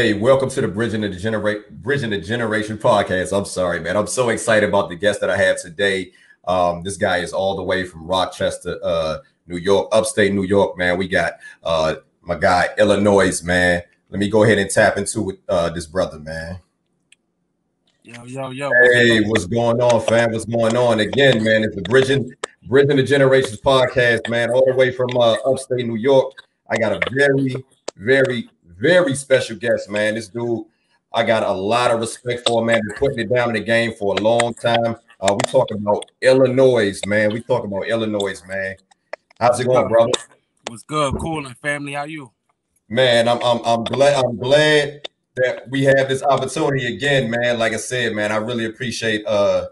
Hey, welcome to the Bridging the Generate Bridging the Generation podcast. I'm sorry, man. I'm so excited about the guest that I have today. Um, this guy is all the way from Rochester, uh, New York, upstate New York, man. We got uh, my guy Illinois, man. Let me go ahead and tap into uh, this brother, man. Yo, yo, yo. Hey, what's going on, fam? What's going on? Again, man, it's the Bridging Bridging the Generations podcast, man, all the way from uh, upstate New York. I got a very, very very special guest, man. This dude, I got a lot of respect for, man. Been putting it down in the game for a long time. Uh, we talking about Illinois, man. We talking about Illinois, man. How's it going, brother? What's good, cool and family? How you? Man, I'm I'm I'm glad I'm glad that we have this opportunity again, man. Like I said, man, I really appreciate uh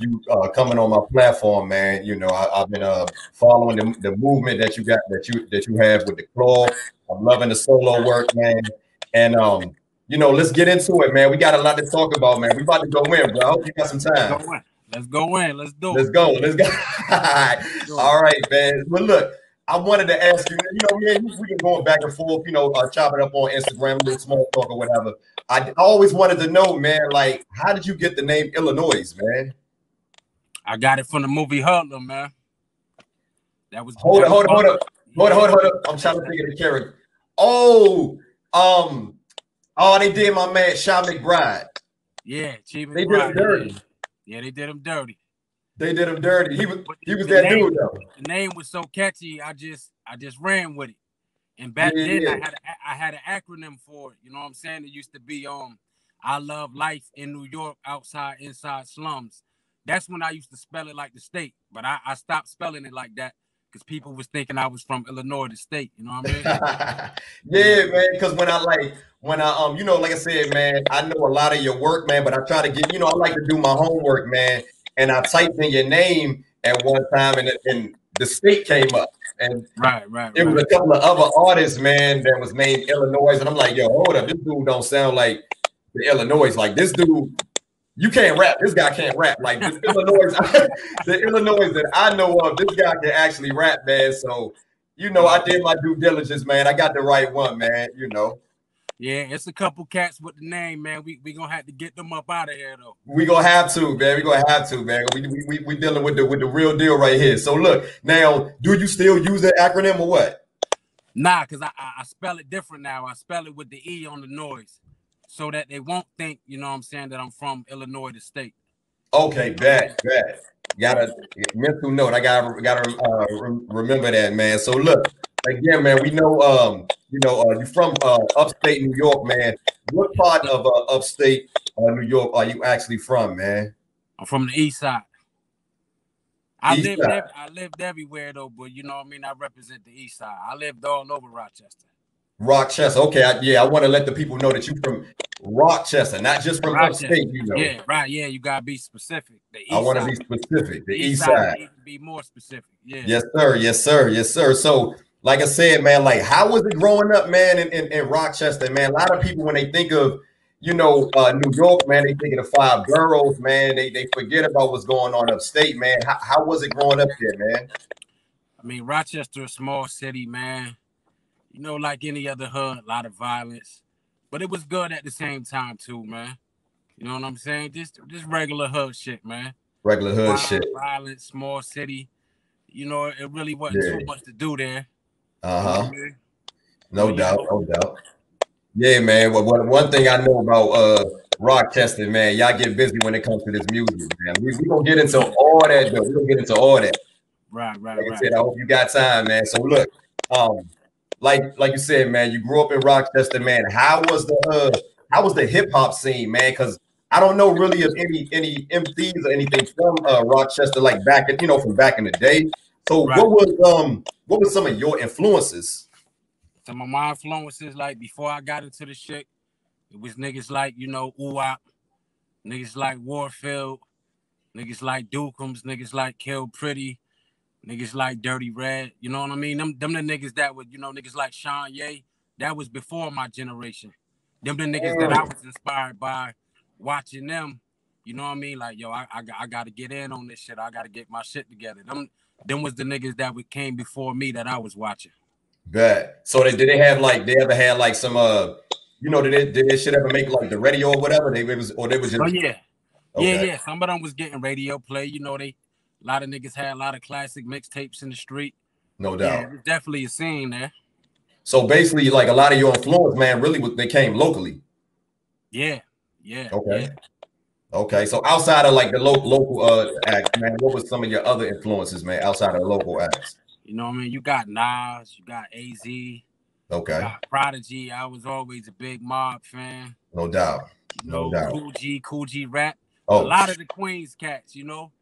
you uh, coming on my platform, man. You know, I, have been uh, following the, the movement that you got that you that you have with the cloth. I'm loving the solo work, man. And um, you know, let's get into it, man. We got a lot to talk about, man. We about to go in, bro. I hope you got some time. Let's go in. Let's do it. Let's go. Let's go. All right, man. But look, I wanted to ask you, you know, man, we can go back and forth, you know, uh, chopping up on Instagram, little small talk or whatever. I always wanted to know, man, like, how did you get the name Illinois, man? I got it from the movie Hoodlum, man. That was hold it, hold it, hold it, hold it, hold it, hold it. I'm trying to think of the character. Oh, um, oh, they did my man Chi McBride. Yeah, Chief They did him dirty. Yeah, they did him dirty. They did him dirty. He was he was that name, dude though. The name was so catchy. I just I just ran with it. And back yeah, then yeah. I had a, I had an acronym for it. You know what I'm saying? It used to be um I love life in New York outside inside slums. That's when I used to spell it like the state, but I, I stopped spelling it like that because people was thinking I was from Illinois, the state. You know what I mean? yeah, man. Because when I like when I um, you know, like I said, man, I know a lot of your work, man, but I try to get, you know, I like to do my homework, man. And I typed in your name at one time, and, and the state came up. And right, right, it right. was a couple of other artists, man, that was named Illinois. And I'm like, yo, hold up, this dude don't sound like the Illinois. Like this dude you can't rap. This guy can't rap. Like the Illinois, the Illinois that I know of, this guy can actually rap, man. So, you know, I did my due diligence, man. I got the right one, man. You know. Yeah, it's a couple cats with the name, man. We we gonna have to get them up out of here though. We gonna have to, man. We gonna have to, man. We we we, we dealing with the with the real deal right here. So look, now, do you still use that acronym or what? Nah, cause I, I I spell it different now. I spell it with the e on the noise so that they won't think, you know what I'm saying, that I'm from Illinois, the state. Okay, bet, bet. Got a mental note. I gotta gotta uh, remember that, man. So look, again, man, we know um, you know, uh, you're from uh, upstate New York, man. What part of uh, upstate uh, New York are you actually from, man? I'm from the east side. I lived I lived everywhere though, but you know what I mean. I represent the east side. I lived all over Rochester. Rochester. Okay, I, yeah, I want to let the people know that you're from Rochester, not just from Rochester. upstate. You know, yeah, right. Yeah, you gotta be specific. I want to be specific. The, the east, side. side. be more specific. Yeah. Yes, sir. Yes, sir. Yes, sir. So, like I said, man, like how was it growing up, man, in, in, in Rochester, man? A lot of people when they think of you know, uh, New York, man, they think of the five boroughs, man. They they forget about what's going on upstate, man. How, how was it growing up there, man? I mean, Rochester, a small city, man you know, like any other hood, a lot of violence. But it was good at the same time too, man. You know what I'm saying? Just just regular hood shit, man. Regular hood Violent, shit. Violent, small city. You know, it really wasn't yeah. too much to do there. Uh-huh. no doubt, no doubt. Yeah, man. Well, one thing I know about uh Rochester, man, y'all get busy when it comes to this music, man. We, we gonna get into all that though. We gonna get into all that. Right, right, like right. I said, I hope you got time, man. So look, um, like like you said, man, you grew up in Rochester, man. How was the uh, how was the hip hop scene, man? Because I don't know really of any any MCs or anything from uh, Rochester, like back in you know from back in the day. So right. what was um what was some of your influences? Some of my influences, like before I got into the shit, it was niggas like you know UWAP, niggas like Warfield, niggas like Dukums, niggas like Kill Pretty, niggas like Dirty Red. You know what I mean? Them, them the niggas that would, you know, niggas like Sean Ye. That was before my generation. Them the niggas that I was inspired by watching them. You know what I mean? Like, yo, I, I, I got to get in on this shit. I got to get my shit together. Them, them was the niggas that came before me that I was watching. Bet. So they, did they have like they ever had like some uh you know, did it did this shit ever make like the radio or whatever? They it was or they was just Oh yeah, Okay. yeah, yeah. Some of them was getting radio play. You know, they a lot of niggas had a lot of classic mixtapes in the street. no doubt. was definitely a scene there. So basically, like a lot of your influence, man, really was they came locally. Yeah, yeah. Okay. yeah. Okay, so outside of like the local local uh acts, man, what was some of your other influences, man, outside of the local acts? You know what I mean? You got Nas, you got AZ, you Okay, got Prodigy. I was always a big Mobb fan. no doubt. You No know, doubt. Kool G, Kool G rap. Oh, a lot of the Queens cats, you know.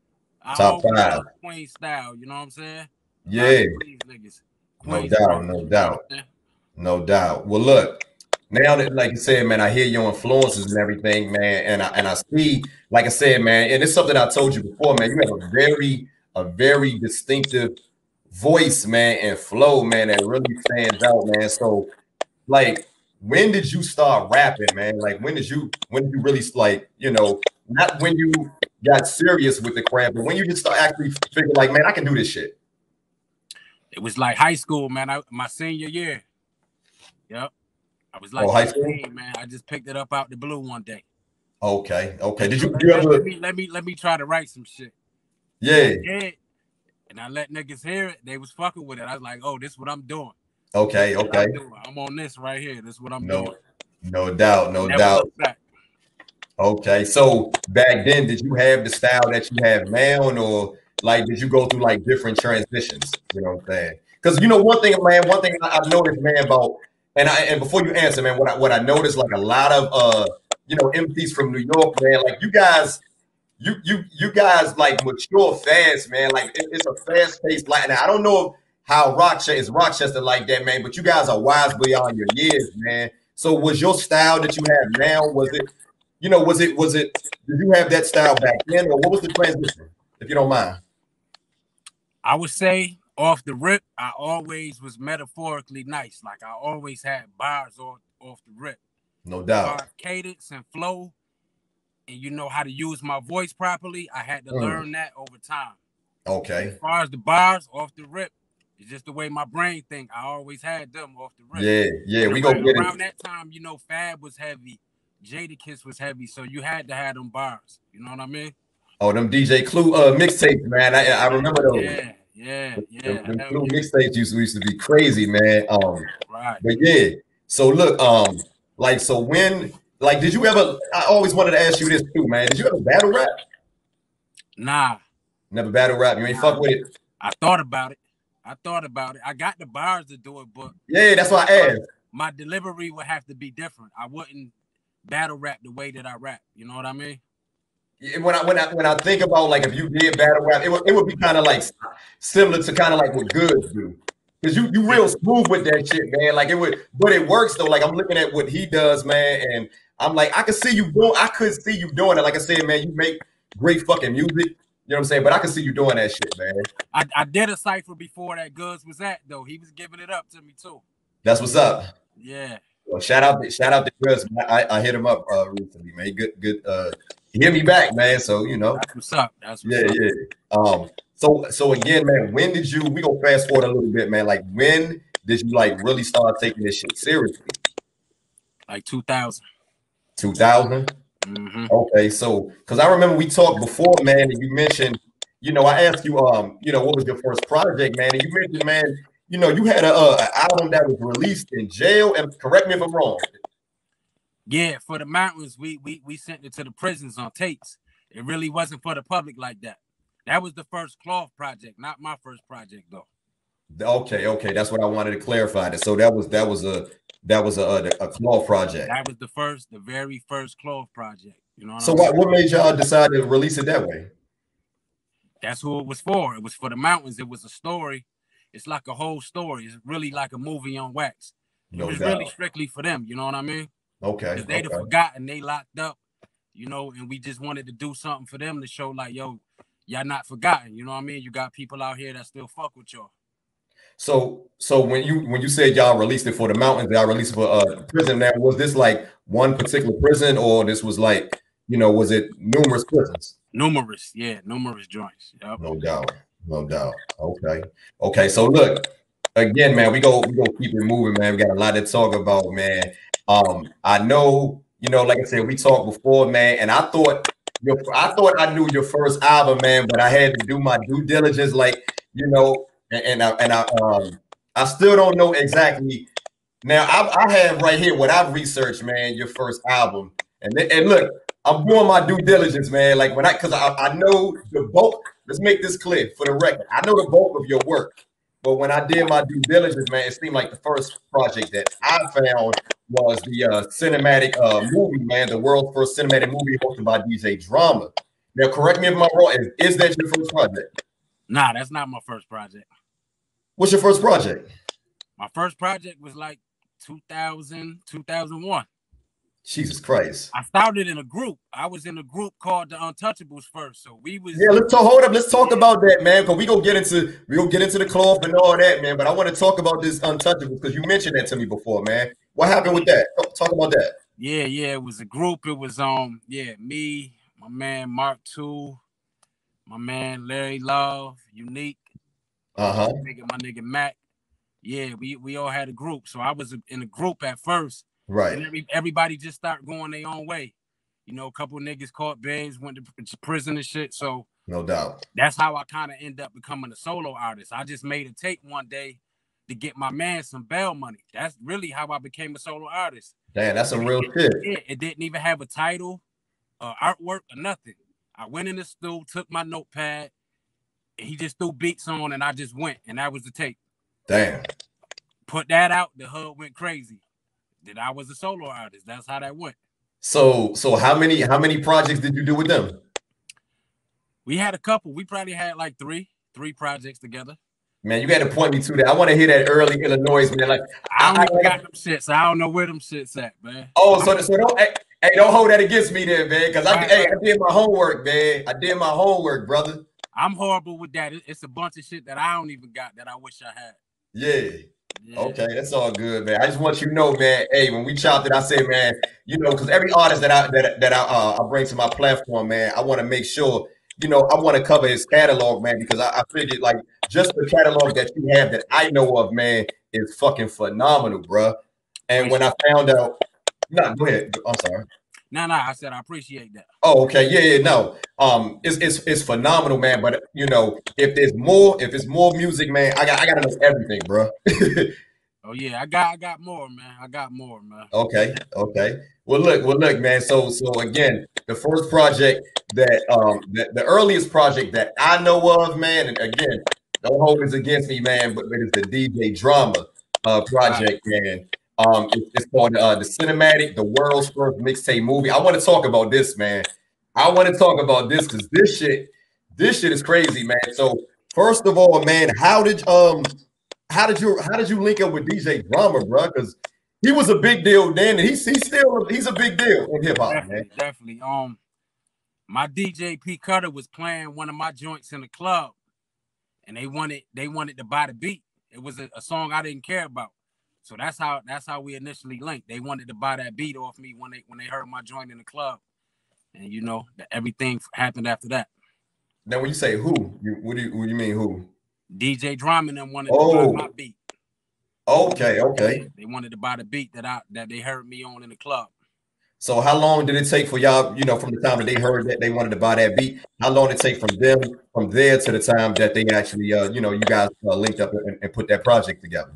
I Top five. Queen style, you know what I'm saying? A lot of yeah. No doubt, no doubt. what I'm saying? no doubt. Well, look, now that like you said, man, I hear your influences and everything, man, and I and I see, like I said, man, and it's something I told you before, man. You have a very a very distinctive voice, man, and flow, man, that really stands out, man. So, like, when did you start rapping, man? Like, when did you when did you really like, you know, not when you got serious with the craft, but when you just start actually figure like, man, I can do this shit. It was like high school, man. I, my senior year. Yep. I was oh, like Oh, high school? 18, man. I just picked it up out the blue one day. Okay, okay. Did you, Let, you ever? let me let me let me try to write some shit. Yeah. Yeah. And I let niggas hear it. They was fucking with it. I was like, oh, this is what I'm doing. Okay. Okay. I'm, doing. I'm on this right here. This is what I'm No doing. No doubt. No doubt. Okay. So back then, did you have the style that you have now, or like did you go through like different transitions? You know what I'm saying? Because you know one thing, man. One thing I, I noticed, man, about and I and before you answer, man, what I what I noticed, like a lot of uh, you know, MCs from New York, man, like you guys. You, you you guys like mature fast, man. Like it- it's a fast paced like. Now I don't know how Rochester is Rochester like that, man. But you guys are wise beyond your years, man. So was your style that you have now? Was it, you know, was it was it? Did you have that style back then, or what was the transition? If you don't mind. I would say off the rip, I always was metaphorically nice. Like I always had bars off, off the rip. No doubt. as cadence and flow, and you know how to use my voice properly, I had to Mm. learn that over time. Okay. As far as the bars off the rip, it's just the way my brain think. I always had them off the rip. Yeah, yeah. We around, get around it. that time, you know, Fab was heavy, Jadakiss was heavy, so you had to have them bars. You know what I mean? Oh, them DJ Clue uh mixtapes, man. I I remember those. Yeah, yeah, yeah. Them, them Clue mixtapes used to, used to be crazy, man. Um, Right. but yeah. So look, um, like so when like did you ever? I always wanted to ask you this too, man. Did you ever battle rap? Nah, Never battle rap. You ain't fuck with it. I thought about it. I thought about it. I got the bars to do it, but Yeah, that's why I asked. my delivery would have to be different. I wouldn't battle rap the way that I rap. You know what I mean? Yeah, When I when I when I think about like if you did battle rap, it would it would be kind of like similar to kind of like what Goodz do. Cause you you real smooth with that shit, man. Like it would, but it works though. Like I'm looking at what he does, man, and I'm like, I could see you doing. I could see you doing it. Like I said, man, you make great fucking music. You know what I'm saying? But I can see you doing that shit, man. I, I did a cipher before that Goodz was at though. He was giving it up to me too. That's what's up. Yeah. Well, shout out, to, shout out to Chris. man. I, I hit him up uh, recently, man. Good, good. Uh, hit me back, man. So you know, That's what's up. That's what's Yeah, up. yeah. Um, so so again, man, when did you we gonna fast forward a little bit, man? Like when did you like really start taking this shit seriously? Like 2000. 2000? hmm Okay, so because I remember we talked before, man, and you mentioned, you know, I asked you, um, you know, what was your first project, man? And you mentioned, man, you know, you had a, uh, an album that was released in jail, and correct me if I'm wrong. Yeah, for the mountains, we we we sent it to the prisons on tapes. It really wasn't for the public like that. That was the first cloth project, not my first project though. Okay, okay, that's what I wanted to clarify. That so that was that was a that was a a, a cloth project. That was the first, the very first cloth project. You know what So I'm what saying? what made y'all decide to release it that way? That's who it was for. It was for the mountains. It was a story. It's like a whole story. It's really like a movie on wax. It was doubt. really strictly for them. You know what I mean? Okay. Because they'd okay. have forgotten they locked up, you know, and we just wanted to do something for them to show like, yo, y'all not forgotten. You know what I mean? You got people out here that still fuck with y'all. So, so when you when you said y'all released it for the mountains, y'all released it for uh prison. Now, was this like one particular prison, or this was like you know, was it numerous prisons? Numerous, yeah, numerous joints. Yep. No doubt, no doubt. Okay, okay. So look, again, man, we go we go keep it moving, man. We got a lot to talk about, man. Um, I know, you know, like I said, we talked before, man, and I thought your, I thought I knew your first album, man, but I had to do my due diligence, like you know, and, and I and I um I still don't know exactly. Now I, I have right here what I've researched, man, your first album, and and look, I'm doing my due diligence, man. Like when I, because I, I know the bulk. Let's make this clear for the record. I know the bulk of your work, but when I did my due diligence, man, it seemed like the first project that I found was the uh, cinematic uh, movie, man, the world's first cinematic movie hosted by DJ Drama. Now, correct me if I'm wrong. Is, is that your first project? Nah, that's not my first project. What's your first project? My first project was like 2000, 2001. Jesus Christ. I started in a group. I was in a group called the Untouchables first. So we was Yeah, let's talk hold up. Let's talk about that, man. Because we gonna get into we gonna get into the cloth and all that, man. But I want to talk about this Untouchables because you mentioned that to me before, man. What happened with that? Talk about that. Yeah, yeah. It was a group. It was um, yeah, me, my man Mark Two, my man Larry Love, Unique, uh-huh. my nigga, my nigga Mac. Yeah, we we all had a group. So I was in a group at first Right. And every, everybody just start going their own way. You know, a couple niggas caught babes, went to prison and shit. So no doubt. That's how I kind of end up becoming a solo artist. I just made a tape one day to get my man some bail money. That's really how I became a solo artist. Damn, that's some real shit. It, it didn't even have a title, uh, artwork, or nothing. I went in the stool, took my notepad, he just threw beats on, and I just went, and that was the tape. Damn. Put that out, the hub went crazy that I was a solo artist. That's how that went. So so how many how many projects did you do with them? We had a couple. We probably had like three, three projects together. Man, you got to point me to that. I want to hear that early Illinois, man. Like I don't I, got them shits. I don't know where them shits at, man. Oh, so so don't hey, hey don't hold that against me there, man. Because I, right, hey, I did my homework, man. I did my homework, brother. I'm horrible with that. It's a bunch of shit that I don't even got that I wish I had. Yeah. Okay, that's all good, man. I just want you to know, man. Hey, when we chopped it, I said, man, you know, because every artist that I that, that I, uh, I bring to my platform, man, I want to make sure, you know, I want to cover his catalog, man, because I, I figured like just the catalog that you have that I know of, man, is fucking phenomenal, bro. And when I found out, no, go ahead. I'm sorry. No, no, I said I appreciate that. Oh, okay, yeah, yeah, no, um, it's it's it's phenomenal, man. But you know, if there's more, if it's more music, man, I got I gotta know everything, bro. oh yeah, I got I got more, man. I got more, man. Okay, okay. Well, look, well, look, man. So, so again, the first project that um the, the earliest project that I know of, man, and again, don't hold this against me, man, but it is the DJ Drama uh project, man. Um, it, it's called uh, the cinematic, the world's first mixtape movie. I want to talk about this, man. I want to talk about this because this shit, this shit is crazy, man. So first of all, man, how did um, how did you how did you link up with DJ Drama, bro? Because he was a big deal then, and he's he's still he's a big deal in hip hop, man. Definitely. Um, my DJ P Cutter was playing one of my joints in the club, and they wanted they wanted to buy the beat. It was a, a song I didn't care about. So that's how that's how we initially linked. They wanted to buy that beat off me when they when they heard my joint in the club, and you know everything happened after that. Now, when you say who, you, what do you what do you mean who? DJ Drama and them wanted oh. to buy my beat. Okay, okay. They wanted to buy the beat that I that they heard me on in the club. So how long did it take for y'all, you know, from the time that they heard that they wanted to buy that beat? How long did it take from them from there to the time that they actually, uh, you know, you guys uh, linked up and, and put that project together?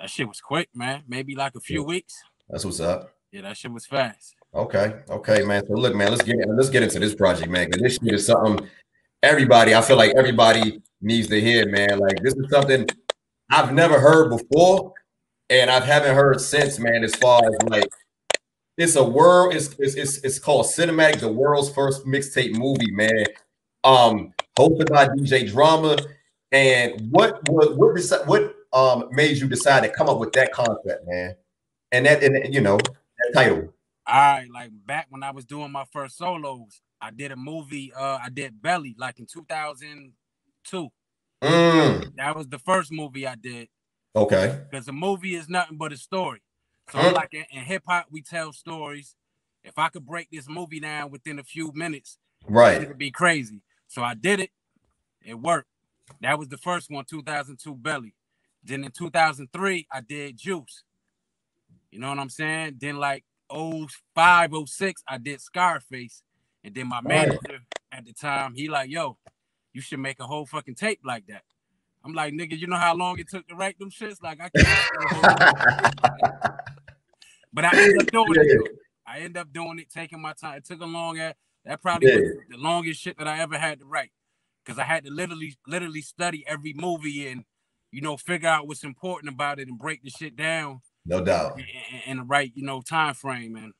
That shit was quick, man. Maybe like a few yeah. weeks. That's what's up. Yeah, that shit was fast. Okay, okay, man. So look, man, let's get let's get into this project, man. Because this shit is something everybody. I feel like everybody needs to hear, man. Like this is something I've never heard before, and I haven't heard since, man. As far as like, it's a world. It's it's it's, it's called Cinematic, the world's first mixtape movie, man. Um, hosted by DJ Drama. And what what what what um made you decide to come up with that concept, man? And that and you know that title. All right, like back when I was doing my first solos, I did a movie. Uh, I did Belly like in 2002. Mm. That was the first movie I did. Okay. Because a movie is nothing but a story. So mm. like in, in hip hop, we tell stories. If I could break this movie down within a few minutes, right, it would be crazy. So I did it. It worked. That was the first one, 2002 Belly. Then in 2003, I did Juice. You know what I'm saying? Then like 05, 06, I did Scarface. And then my manager at the time, he like, yo, you should make a whole fucking tape like that. I'm like, nigga, you know how long it took to write them shits? Like I can't. but I ended up doing yeah. it. I ended up doing it, taking my time. It took a long ass. That probably yeah. was the longest shit that I ever had to write. Cause I had to literally, literally study every movie and you know, figure out what's important about it and break the shit down. No doubt. In, in the right, you know, time frame. And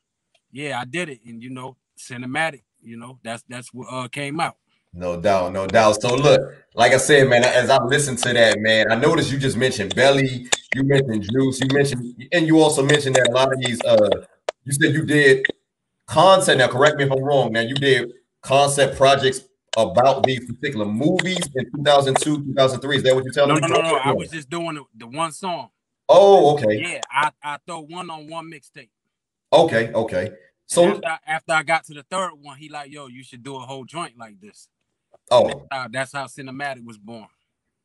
yeah, I did it. And you know, cinematic, you know, that's that's what uh came out. No doubt, no doubt. So look, like I said, man, as I listened to that, man, I noticed you just mentioned Belly, you mentioned Juice, you mentioned, and you also mentioned that a lot of these uh you said you did concept. Now, correct me if I'm wrong. Now you did concept projects about these particular movies in 2002, 2003. Is that what you're telling no, me? No, no, no. I was just doing the, one song. Oh, okay. Yeah, I, I throw one on one mixtape. Okay, okay. So after I, after I, got to the third one, he like, yo, you should do a whole joint like this. Oh, that's how, that's how cinematic was born.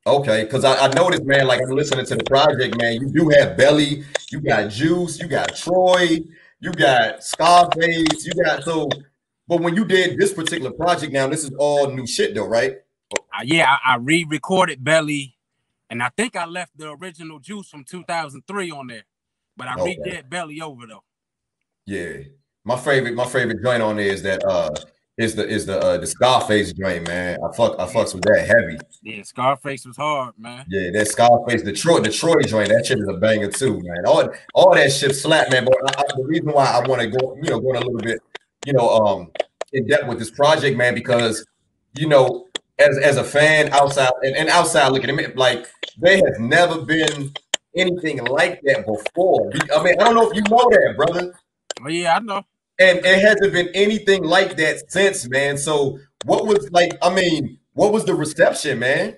Okay, because I, I, noticed, man, like I'm listening to the project, man. You do have Belly, you got Juice, you got Troy, you got Scarface, you got so. But when you did this particular project, now this is all new shit, though, right? Uh, yeah, I, I re-recorded Belly, and I think I left the original Juice from 2003 on there, but I okay. redid Belly over though. Yeah, my favorite, my favorite joint on there is that uh is the is the uh, the Scarface joint, man. I fuck I fucks with that heavy. Yeah, Scarface was hard, man. Yeah, that Scarface, Detroit, Detroit joint, that shit is a banger too, man. All all that shit slap, man. But I, I, the reason why I want to go, you know, going a little bit, you know, um, in depth with this project, man, because you know, as as a fan outside and, and outside looking at me, like there has never been anything like that before. I mean, I don't know if you know that, brother. Oh yeah, I know and it hasn't been anything like that since, man. So what was like? I mean, what was the reception, man,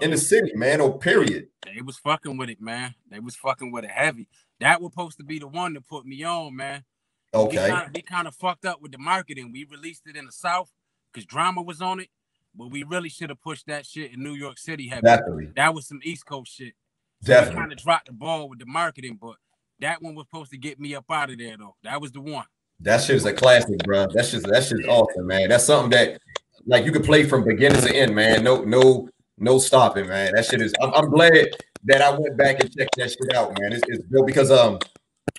in the city, man, or period? They was fucking with it, man. They was fucking with it heavy. That was supposed to be the one to put me on, man. Okay. We kind of fucked up with the marketing. We released it in the South because drama was on it, but we really should have pushed that shit in New York City. Definitely. That was some East Coast shit. So Definitely. kind of dropped the ball with the marketing, but that one was supposed to get me up out of there, though. That was the one. That shit is a classic, bro. That's just that shit's awesome, man. That's something that like you could play from beginning to end, man. No, no, no stopping, man. That shit is. I'm, I'm glad that I went back and checked that shit out, man. It's, it's dope because um.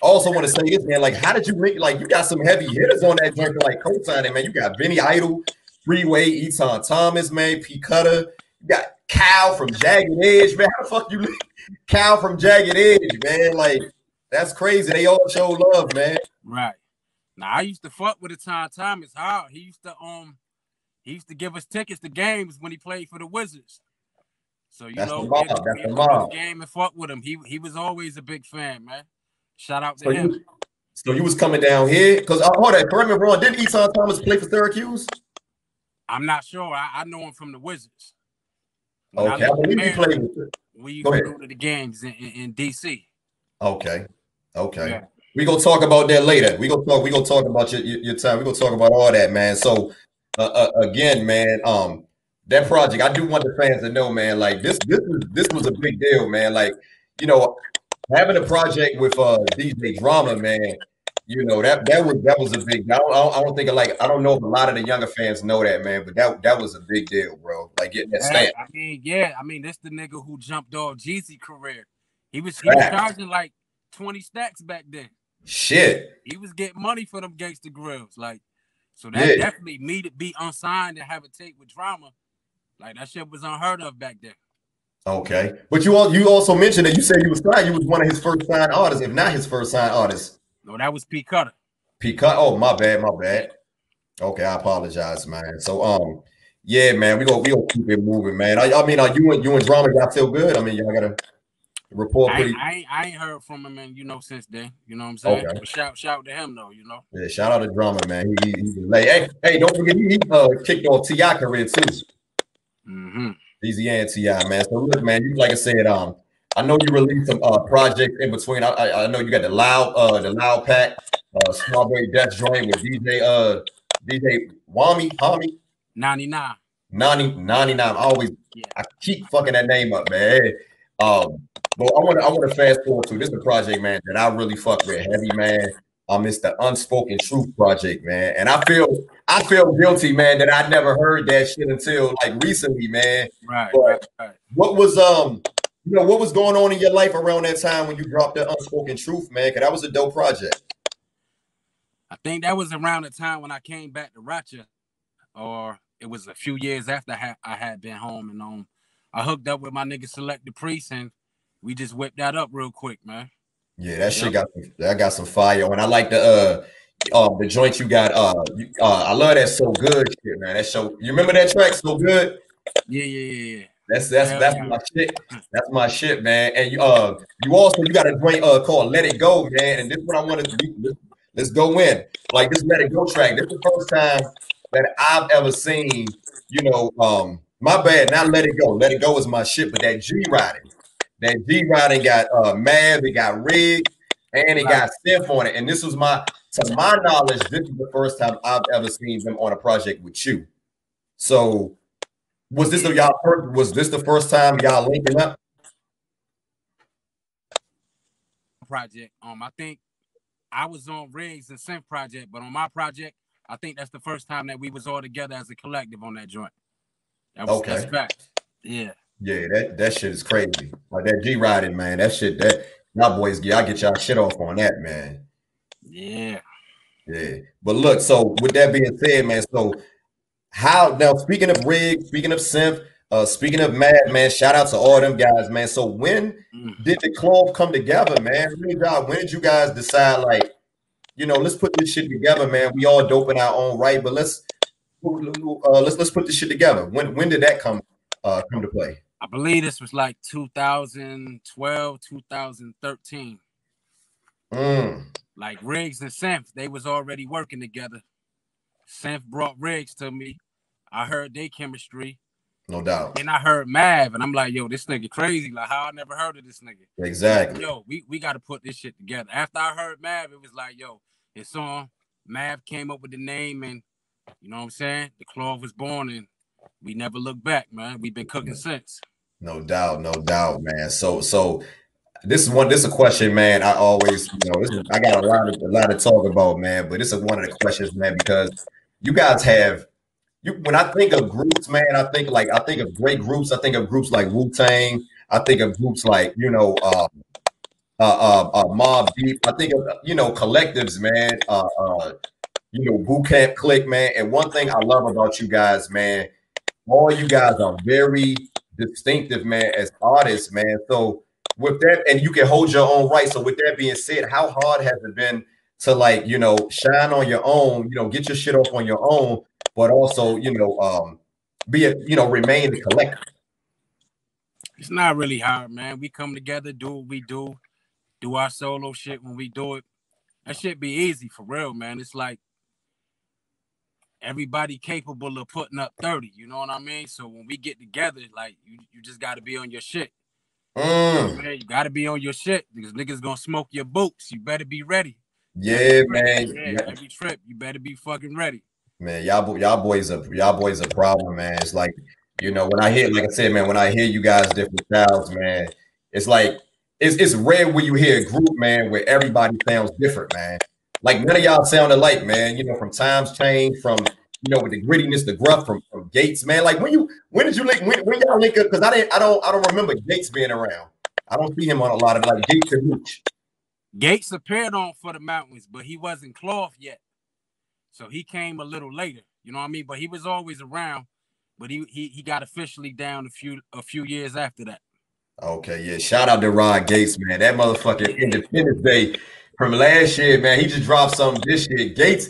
Also want to say this, man. Like, how did you make like you got some heavy hitters on that joint like co-signing, man? You got Benny Idol, Freeway, Etan Thomas, man, P Cutter. You got Cal from Jagged Edge, man. How the fuck you Cal from Jagged Edge, man? Like, that's crazy. They all show love, man. Right. Now I used to fuck with Etan Thomas hard. He used to um he used to give us tickets to games when he played for the Wizards. So you That's know, had, we had game and fuck with him. He he was always a big fan, man. Shout out to so him. You, so you was coming down here because uh, hold on, correct me wrong. Didn't Etan Thomas play for Syracuse? I'm not sure. I, I know him from the Wizards. When okay, I, I believe he played. We used to go to the games in, in, in DC. Okay, okay. Yeah. We gonna talk about that later. We gonna talk. We gonna talk about your, your, your time. We gonna talk about all that, man. So, uh, uh, again, man, um, that project. I do want the fans to know, man. Like this, this was this was a big deal, man. Like you know, having a project with uh DJ Drama, man. You know that that was that was a big. I don't, I don't think it like I don't know if a lot of the younger fans know that, man. But that that was a big deal, bro. Like getting that stamp. I mean, yeah. I mean, that's the nigga who jumped off Jeezy career. He was he was charging like twenty stacks back then. Shit. He was getting money for them Gangsta Grillz. Like, so that yeah. definitely me to be unsigned and have a tape with drama. Like that shit was unheard of back then. Okay. But you all you also mentioned that you said you was signed, you was one of his first signed artists, if not his first signed artist. No, that was P Cutter. P Cutter. Oh, my bad, my bad. Okay, I apologize, man. So um, yeah, man, we go we gonna keep it moving, man. I, I mean, are you and you and drama y'all feel good? I mean, y'all gotta report I, pretty. I, ain't, I ain't heard from him, and you know, since then. You know what I'm saying? Okay. Shout shout to him though. You know. Yeah, shout out to drama man. He, he, he's late. Hey, hey, don't forget he, he uh, kicked off T.I. career too. Mm-hmm. And T.I. man. So look, man, you like I said, um, I know you released some uh projects in between. I, I, I know you got the loud uh the loud pack, uh Strawberry Death joint with DJ uh DJ Wami Hami 99. 90, 99. I always yeah. I keep fucking that name up, man. Um, but I want to I want to fast forward to this is a project, man, that I really fuck with heavy, man. Um, it's the Unspoken Truth Project, man, and I feel I feel guilty, man, that I never heard that shit until like recently, man. Right, right, right. What was um, you know, what was going on in your life around that time when you dropped the Unspoken Truth, man? Cause that was a dope project. I think that was around the time when I came back to Rochester, or it was a few years after I had, I had been home and um, I hooked up with my nigga Select the Priest and we just whipped that up real quick, man. Yeah, that shit got that got some fire, and I like the uh. Um, the joint you got, uh, you, uh, I love that so good shit, man. That show, you remember that track, so good. Yeah, yeah, yeah, yeah. That's that's Hell that's yeah. my shit. That's my shit, man. And you uh you also you got a joint uh called Let It Go, man. And this is what I wanted to do. Let's, let's go in. Like this Let It Go track. This is the first time that I've ever seen, you know, um, my bad, not Let It Go. Let It Go is my shit, but that G riding. That G riding got uh Mav, it got Rig, and it got Steph on it. And this was my to my knowledge, this is the first time I've ever seen them on a project with you. So was this the y'all first, was this the first time y'all linking up? Project. Um, I think I was on Riggs and Synth Project, but on my project, I think that's the first time that we was all together as a collective on that joint. That was Okay. that's fact. Yeah. Yeah, that that shit is crazy. Like that G riding, man. That shit that y'all boys get y'all get y'all shit off on that, man. Yeah. Yeah. But look, so with that being said, man, so how now speaking of rig, speaking of synth, uh speaking of mad man, shout out to all them guys, man. So when Mm. did the club come together, man? When did when did you guys decide like, you know, let's put this shit together, man. We all dope in our own right, but let's uh let's let's put this shit together. When when did that come uh come to play? I believe this was like 2012, 2013. Mm, Like Riggs and Synth, they was already working together. Synth brought Riggs to me. I heard their chemistry. no doubt. And I heard Mav, and I'm like, yo, this nigga crazy. Like, how I never heard of this nigga. Exactly. Yo, we, we got to put this shit together. After I heard Mav, it was like, yo, it's on. Mav came up with the name, and you know what I'm saying? The Cloth was born, and we never looked back, man. We've been cooking since. No doubt, no doubt, man. So, so this is one. This is a question, man. I always, you know, is, I got a lot of a lot to talk about, man. But this is one of the questions, man, because you guys have you. When I think of groups, man, I think like I think of great groups. I think of groups like Wu Tang. I think of groups like you know, uh, uh, uh, uh, Mobb Deep. I think of you know collectives, man. Uh, uh, you know, Boot Camp Click, man. And one thing I love about you guys, man, all you guys are very distinctive, man, as artists, man. So with that, and you can hold your own right. So with that being said, how hard has it been to like, you know, shine on your own, you know, get your shit off on your own, but also, you know, um, be a, you know, remain the collective. It's not really hard, man. We come together, do what we do, do our solo shit when we do it. That shit be easy for real, man. It's like everybody capable of putting up 30, you know what I mean? So when we get together, like you, you just gotta be on your shit. Mm, Man, you gotta be on your shit because niggas gonna smoke your boots. You better be ready. yeah, man. Yeah, every trip, you better be fucking ready. man, y'all, y'all boys are y'all boys a problem, man. It's like, you know, when I hear, like I said, man, when I hear you guys different styles, man, it's like it's it's rare when you hear a group, man, where everybody sounds different, man. Like none of y'all sound alike, man. You know, from times change, from you know, with the grittiness, the gruff from, from Gates, man. Like when you when did you link when, when y'all link up? Because I didn't I don't I don't remember Gates being around. I don't see him on a lot of like Gates and Mooch. Gates appeared on for the mountains, but he wasn't cloth yet. So he came a little later. You know what I mean? But he was always around. But he he, he got officially down a few a few years after that. Okay, yeah. Shout out to Rob Gates, man. That motherfucking Independence Day from last year, man. He just dropped something this year. Gates,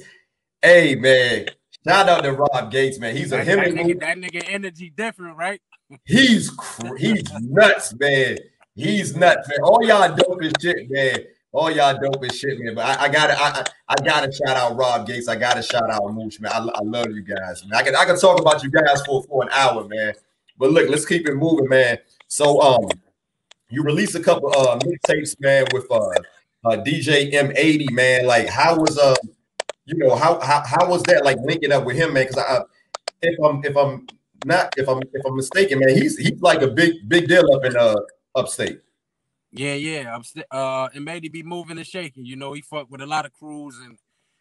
hey man. Shout out to Rob Gates, man. He's a That, him that nigga, that nigga energy different, right? he's cr- he's nuts, man. He's nuts, man. All y'all dope as shit, man. All y'all dope as shit, man. But I, I gotta, I, I I gotta shout out Rob Gates. I gotta shout out Mooch, man. I, I love you guys, man. I can, I can talk about you guys for for an hour, man. But look, let's keep it moving, man. So, um, you released a couple uh mixtapes, man, with uh, uh DJ M80, man. Like, how was uh, you know, how how how was that like linking up with him, man? Because I, if I'm if I'm not if I'm if I'm mistaken, man, he's he's like a big big deal up in uh upstate. Yeah, yeah. I'm st- uh and made he be moving and shaking. You know, he fucked with a lot of crews and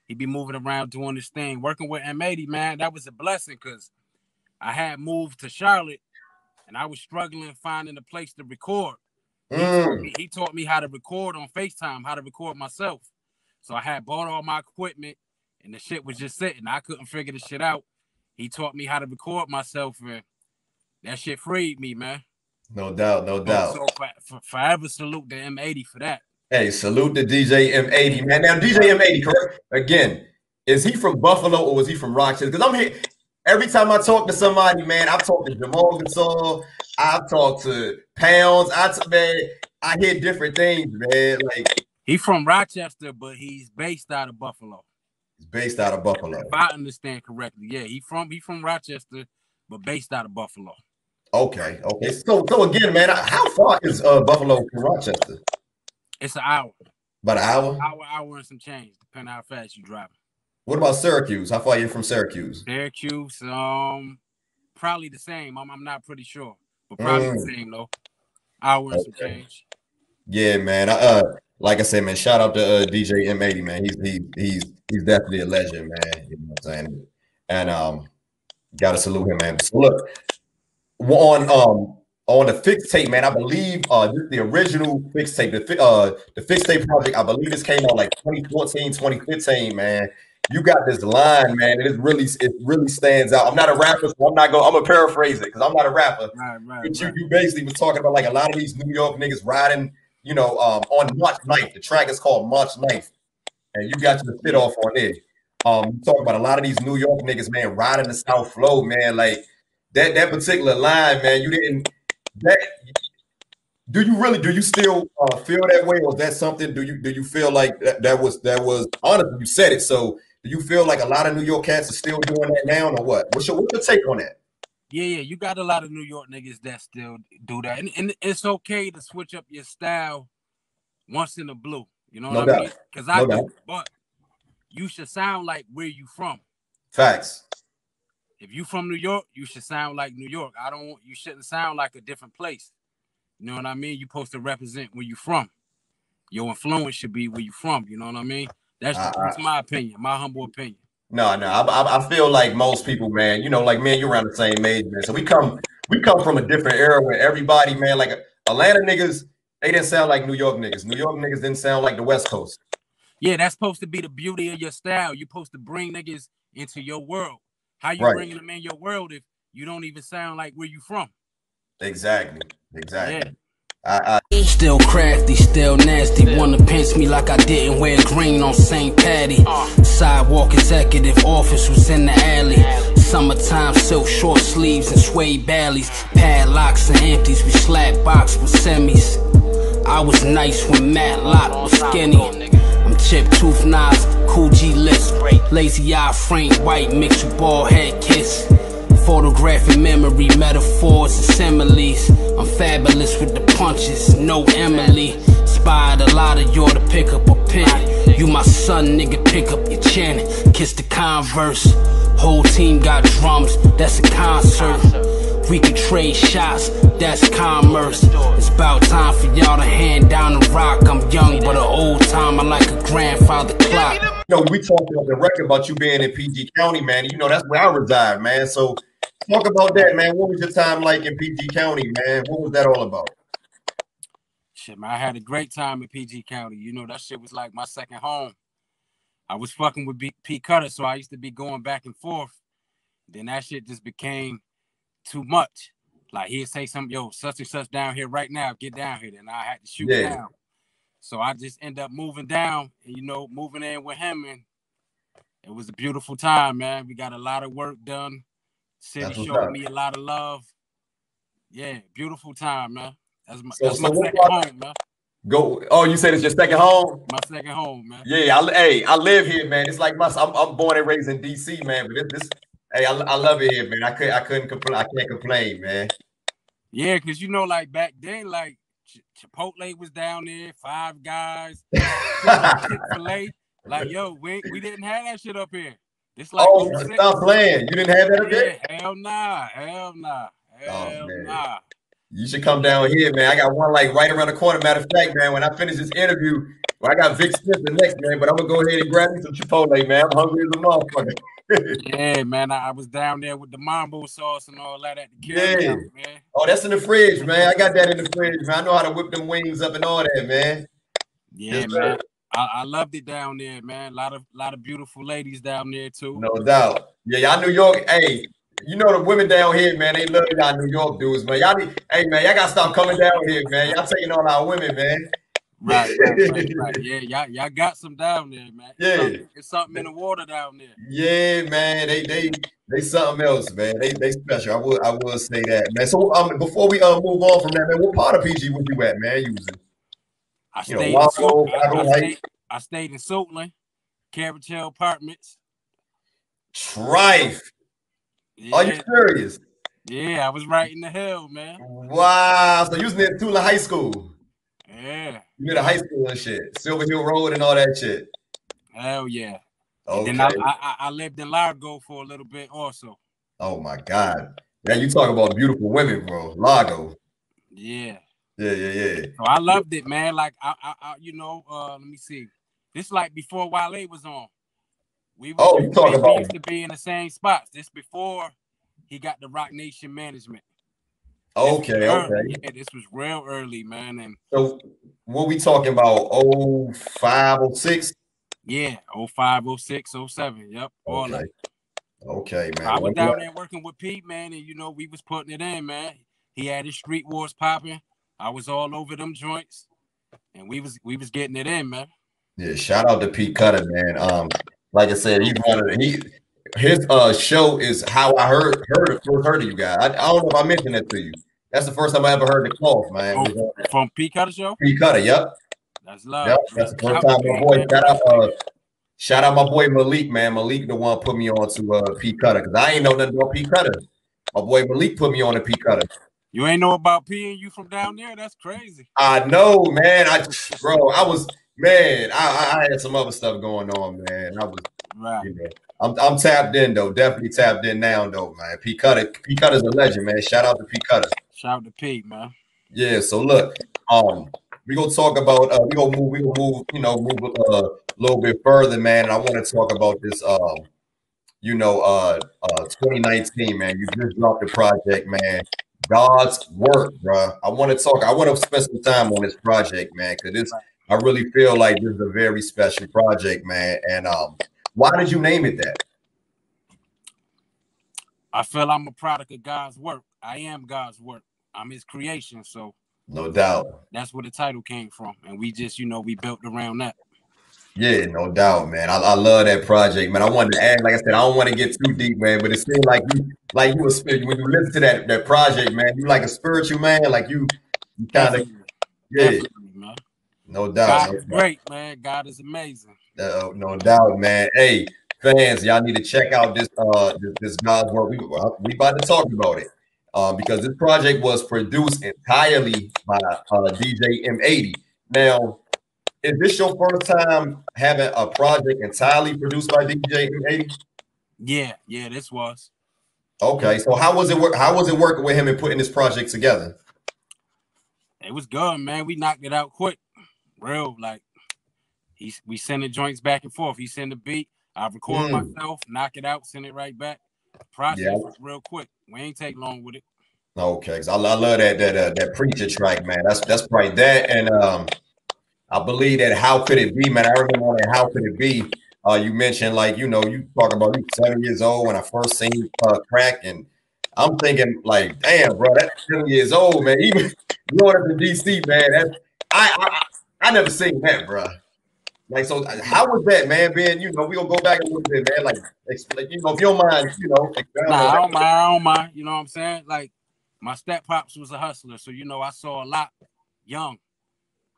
he'd be moving around doing his thing. Working with M80, man, that was a blessing because I had moved to Charlotte and I was struggling finding a place to record. He, taught Mm. me, he taught me how to record on FaceTime, how to record myself. So I had bought all my equipment and the shit was just sitting. I couldn't figure the shit out. He taught me how to record myself and that shit freed me, man. No doubt, no doubt. so for, for, forever salute the M80 for that. Hey, salute to DJ M80, man. Now, DJ M80, correct? Again, is he from Buffalo or was he from Rochester? Because I'm here every time I talk to somebody, man. I've talked to Jamal Gasol, I've talked to Pounds. I t- man, I hear different things, man. Like he's from Rochester, but he's based out of Buffalo. He's based out of Buffalo. If I understand correctly. Yeah, he from he from Rochester, but based out of Buffalo. Okay, okay. So, so again, man, how far is uh, Buffalo from Rochester? It's an hour. About an hour. Hour, hour and some change, depending how fast you drive. What about Syracuse? How far are you from Syracuse? Syracuse, um, probably the same. I'm, I'm not pretty sure, but probably the Mm. same though. Hour and some change. Yeah, man. I, uh, like I said, man, shout out to uh, DJ M80, man. He's he, he's he's definitely a legend, man. You know what I'm saying? And um, gotta salute him, man. So look, on um on the fix tape, man. I believe uh the original fix tape, the uh the fixed tape project. I believe this came out like 2014, 2015, man. You got this line, man. It is really it really stands out. I'm not a rapper, so I'm not going. I'm gonna paraphrase it because I'm not a rapper. Right, right, But you, right. you basically was talking about like a lot of these New York niggas riding, you know, um, on March 9th. The track is called March 9th. And you got your fit off on it. Um, you talk about a lot of these New York niggas, man, riding the South Flow, man. Like that that particular line, man, you didn't that do you really do you still uh, feel that way, or is that something? Do you do you feel like that, that was that was honestly you said it? So do you feel like a lot of New York cats are still doing that now, or what? What's your what's your take on that? Yeah, yeah, you got a lot of New York niggas that still do that, and, and it's okay to switch up your style once in a blue. You know No what I doubt. mean? Because I No do, but you should sound like where you from. Facts. If you from New York, you should sound like New York. I don't. You shouldn't sound like a different place. You know what I mean? You supposed to represent where you from. Your influence should be where you from. You know what I mean? That's, Uh, that's my opinion, my humble opinion. No, no, I, I, I feel like most people, man. You know, like man, you're around the same age, man. So we come, we come from a different era where everybody, man, like Atlanta niggas, they didn't sound like New York niggas. New York niggas didn't sound like the West Coast. Yeah, that's supposed to be the beauty of your style. You're supposed to bring niggas into your world. How you Right. bringing them in your world if you don't even sound like where you from? Exactly, exactly. Yeah. I, I, Still crafty, still nasty. Wanna pinch me like I didn't wear green on St. Patty. Sidewalk executive office was in the alley. Summertime silk short sleeves and suede ballies. Padlocks and empties, we slap box with semis. I was nice when Matlock was skinny. I'm chip tooth knives, Kool G list. Lazy eye frame, white mixed with bald head kiss. Photographic memory, metaphors and similes. I'm fabulous with the punches, no Emily. Inspired a lot of y'all to pick up a pen. You my son, nigga, pick up your chin. Kiss the converse. Whole team got drums, that's a concert. We can trade shots, that's commerce. It's about time for y'all to hand down the rock. I'm young, but an old timer like a grandfather clock. you know, we talked on the record about you being in PG County, man. You know, that's where I reside, man. So talk about that, man. What was your time like in PG County, man? What was that all about? Shit, man, I had a great time in PG County. You know, that shit was like my second home. I was fucking with B- P Cutter, so I used to be going back and forth. Then that shit just became too much. Like he'd say something, yo, such and such down here right now, get down here. Then I had to shoot Yeah. down. So I just end up moving down and you know, moving in with him and it was a beautiful time, man. We got a lot of work done. City showed up. me a lot of love. Yeah, beautiful time, man. That's my, So- that's so my second part- home, man. Go. Oh, you said it's your second home? My second home, man. Yeah, I, hey, I live here, man. It's like my, I'm, I'm born and raised in DC, man. But this, this hey, I, I love it here, man. I could, I couldn't complain. I can't complain, man. Yeah, because you know, like back then, like Ch- Chipotle was down there, Five Guys, Chick Fil A. Like, yo, we we didn't have that shit up here. It's like oh, 06. stop playing. You didn't have that up Yeah, hell nah, hell nah, oh, hell man. nah. You should come down here, man. I got one like right around the corner. Matter of fact, man, when I finish this interview, well, I got Vic Smith the next man, but I'm gonna go ahead and grab me some Chipotle, man. I'm hungry as a motherfucker. yeah, man. I, I, was down there with the mambo sauce and all that at the kitchen, yeah. Man. Oh, that's in the fridge, man. I got that in the fridge, man. I know how to whip them wings up and all that, man. Yeah, man. I, I, loved it down there, man. A lot of lot of beautiful ladies down there too. No doubt. Yeah, y'all New York. Hey, you know the women down here, man. They love y'all New York dudes, man. Y'all need, hey man, y'all gotta stop coming down here, man. Y'all taking all our women, man. Right, right, right, right. Yeah, y'all, y'all got some down there, man. Yeah, something, it's something in the water down there. Yeah, man. They they they something else, man. They they special. I would I would say that, man. So um, before we uh move on from that, man, what part of PG was you at, man? Using I stayed, know, in Soul, I, I, stayed, I stayed in Suitland, Carriage Apartments. Trife. Yeah. Are you serious? Yeah, I was right in the hill, man. Wow. So you was near Tula High School. Yeah. You near the high school and shit. Silver Hill Road and all that shit. Hell yeah. Okay. And then I, I, I lived in Largo for a little bit also. Oh my God. Yeah, you talk about beautiful women, bro. Largo. Yeah. Yeah, yeah, yeah. So I loved it, man. Like I, I, I you know, uh, let me see. This like before Wale was on. We was, oh, talking about used to be in the same spots. This before he got the Roc Nation management. Okay, okay. Yeah, this was real early, man. And so what we talking about? Oh five, oh six? Yeah, 05, 06, 07. Yep. All okay. Okay, man. I was down there working with Pete, man, and you know, we was putting it in, man. He had his street wars popping. I was all over them joints, and we was we was getting it in, man. Yeah, shout out to Pete Cutter, man. Um, like I said, he's one of the, he his uh show is how I heard heard first heard of you guys. I, I, don't know if I mentioned that to you. That's the first time I ever heard the cloth, man. Oh, from Pete Cutter show. Pete Cutter, yep. That's love. Yep, that's the first time my boy. Shout out, uh, shout out my boy Malik, man. Malik, the one put me on to uh, Pete Cutter because I ain't know nothing about Pete Cutter. My boy Malik put me on to Pete Cutter. You ain't know about P and you from down there? That's crazy. I know, man. I bro, I was man. I, I had some other stuff going on, man. I was right. You know, I'm I'm tapped in though. Definitely tapped in now though, man. P Cutter, P Cutter's a legend, man. Shout out to P Cutter. Shout out to P, man. Yeah. So look, um, we gonna talk about uh, we gonna move, we gonna move, you know, move uh, a little bit further, man. And I want to talk about this, um, you know, uh, uh, 2019, man. You just dropped the project, man. God's work, bro. I want to talk. I want to spend some time on this project, man, because this. I really feel like this is a very special project, man. And um, why did you name it that? I feel I'm a product of God's work. I am God's work. I'm His creation, so no doubt. That's where the title came from, and we just, you know, we built around that. Yeah, no doubt, man. I, I love that project, man. I wanted to add, like I said, I don't want to get too deep, man, but it seemed like you, like you was when you listen to that that project, man. You like a spiritual man, like you, you kind of, yeah, no doubt. God no is doubt. great, man. God is amazing. Uh, no doubt, man. Hey, fans, y'all need to check out this uh this, this God's work. We we about to talk about it, um, because this project was produced entirely by uh, DJ M80. Now is this your first time having a project entirely produced by DJ M80? Yeah, yeah, this was. Okay, so how was it work? How was it working with him and putting this project together? It was good, man. We knocked it out quick, real like. He we send the joints back and forth. He send the beat, I record mm. myself, knock it out, send it right back. Process yeah. was real quick. We ain't take long with it. Okay, cause I, I love that that uh, that preacher track, man. That's that's probably that and um I believe that how could it be, man? I remember that how could it be? Uh, you mentioned like you know you talk about you seven years old when I first seen uh, crack, and I'm thinking like, damn, bro, that's seven years old, man. Even going up to DC, man, that's I I, I never seen that, bro. Like, so how was that, man? Being, you know, we gonna go back a little bit, man. Like, explain, you know, if you don't mind, you know. Nah, I don't mind. I don't mind. You know what I'm saying? Like, my step pops was a hustler, so you know, I saw a lot young.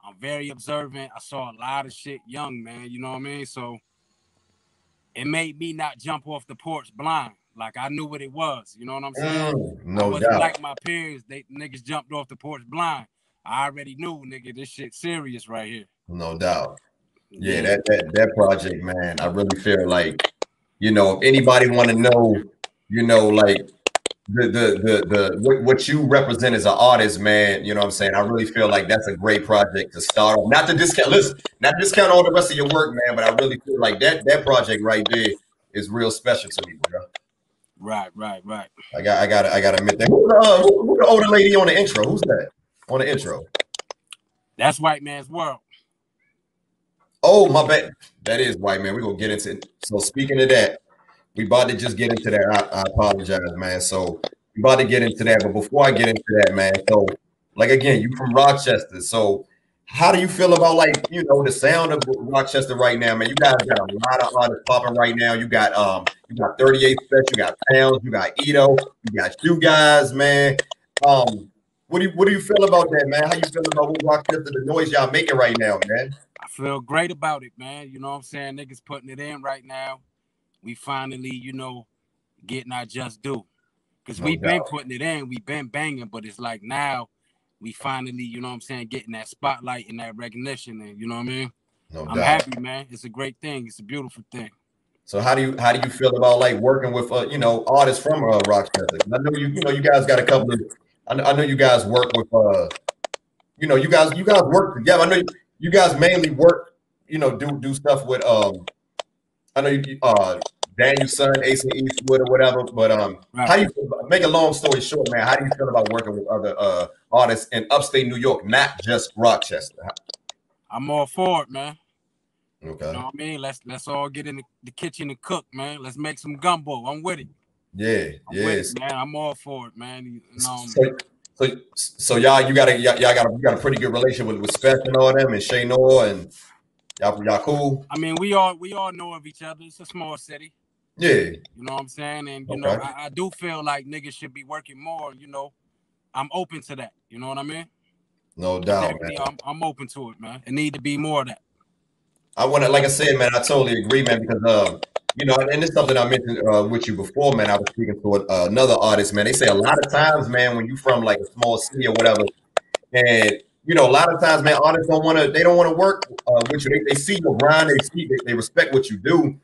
I'm very observant. I saw a lot of shit young, man. You know what I mean? So it made me not jump off the porch blind. Like I knew what it was. You know what I'm saying? Mm, no I wasn't doubt. like my peers. They niggas jumped off the porch blind. I already knew, nigga, this shit serious right here. No doubt. Yeah, yeah. that, that that project, man. I really feel like, you know, if anybody want to know, you know, like the the the, the what, what you represent as an artist, man. You know what I'm saying? I really feel like that's a great project to start off. Not to discount, listen, not to discount all the rest of your work, man. But I really feel like that that project right there is real special to me, bro. Right, right, right. I got, I got, I got to admit that. Who's the, uh, who, who the older lady on the intro? Who's that on the intro? That's White Man's World. Oh, my bad. That is white man. We're gonna get into it. So speaking of that, we about to just get into that. I, I apologize, man. So we about to get into that. But before I get into that, man, so like again, you from Rochester. So how do you feel about like you know the sound of Rochester right now, man? You guys got a lot of artists popping right now. You got um, you got 38 Spesh, you got Pounds, you got Eto, you got you guys, man. Um, what do you what do you feel about that, man? How you feel about what Rochester, the noise y'all making right now, man? I feel great about it, man. You know what I'm saying? Niggas putting it in right now. We finally, you know, getting our just due. Because No we've been putting it in, we've been banging, but it's like now we finally, you know what I'm saying, getting that spotlight and that recognition. And you know what I mean? No I'm doubt. happy, man. It's a great thing. It's a beautiful thing. So how do you how do you feel about like working with uh, you know artists from uh, Rochester? I know you you know you guys got a couple of I know, I know you guys work with uh you know you guys you guys work together. I know you, you guys mainly work you know do do stuff with um I know you uh Daniel's son Ace and Eastwood or whatever. But um Right. how do you make a long story short, man? How do you feel about working with other uh artists in upstate New York, not just Rochester? I'm all for it, man. Okay. You know what I mean? Let's let's all get in the, the kitchen and cook, man. Let's make some gumbo. I'm with it. Yeah. I'm Yes. with it, man. I'm all for it, man. You know, So, so, so y'all, you got a y'all, y'all got a, you got a pretty good relationship with with Spec and all them and Shay Noah and y'all, y'all cool. I mean, we all we all know of each other. It's a small city. Yeah, You know what I'm saying? And you know, I, I do feel like niggas should be working more. You know, I'm open to that. You know what I mean? no doubt, man. I'm, I'm open to it, man. It need to be more of that. I want to, like I said, man, I totally agree, man, because uh, you know, and it's something I mentioned uh, with you before, man. I was speaking to uh, another artist, man. They say a lot of times, man, when you from like a small city or whatever, and you know, a lot of times, man, artists don't want to, they don't want to work uh, with you. They, they see your grind, they see, they, they respect what you do.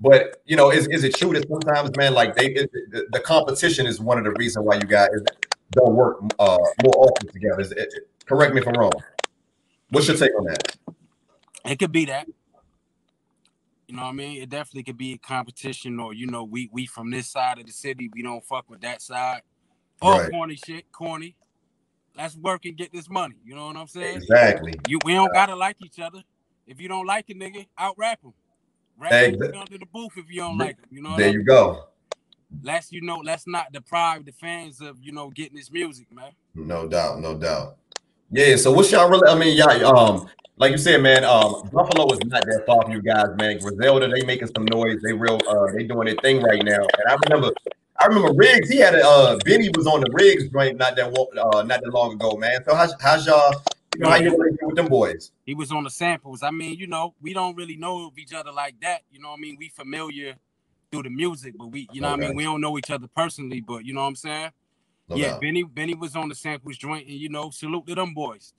But you know, is, is it true that sometimes, man, like they, it, the, the competition is one of the reasons why you guys don't work uh, more often together? Is it, correct me if I'm wrong. What's your take on that? It could be that. You know what I mean? It definitely could be a competition, or you know, we we from this side of the city, we don't fuck with that side. Or Right. corny shit, corny. Let's work and get this money. You know what I'm saying? Exactly. You we don't gotta like each other. If you don't like a nigga, out rap him. Rap Hey, him under the booth if you don't like him. You know There you mean? go. Let's you know, let's not deprive the fans of you know getting this music, man. No doubt, no doubt. Yeah. So what's y'all really? I mean, y'all, um, like you said, man, um, Buffalo is not that far from you guys, man. Griselda, they making some noise. They real, uh, they doing their thing right now. And I remember, I remember Rigz. He had a uh, Benny was on the Rigz joint not that uh, not that long ago, man. So how's how's y'all? You know, how you relationship with them boys? He was on the samples. I mean, you know, we don't really know of each other like that. You know what I mean? We familiar through the music, but we, you know what I mean? We don't know each other personally, but you know what I'm saying? No yeah, doubt. Benny, Benny was on the samples joint, and you know, salute to them boys.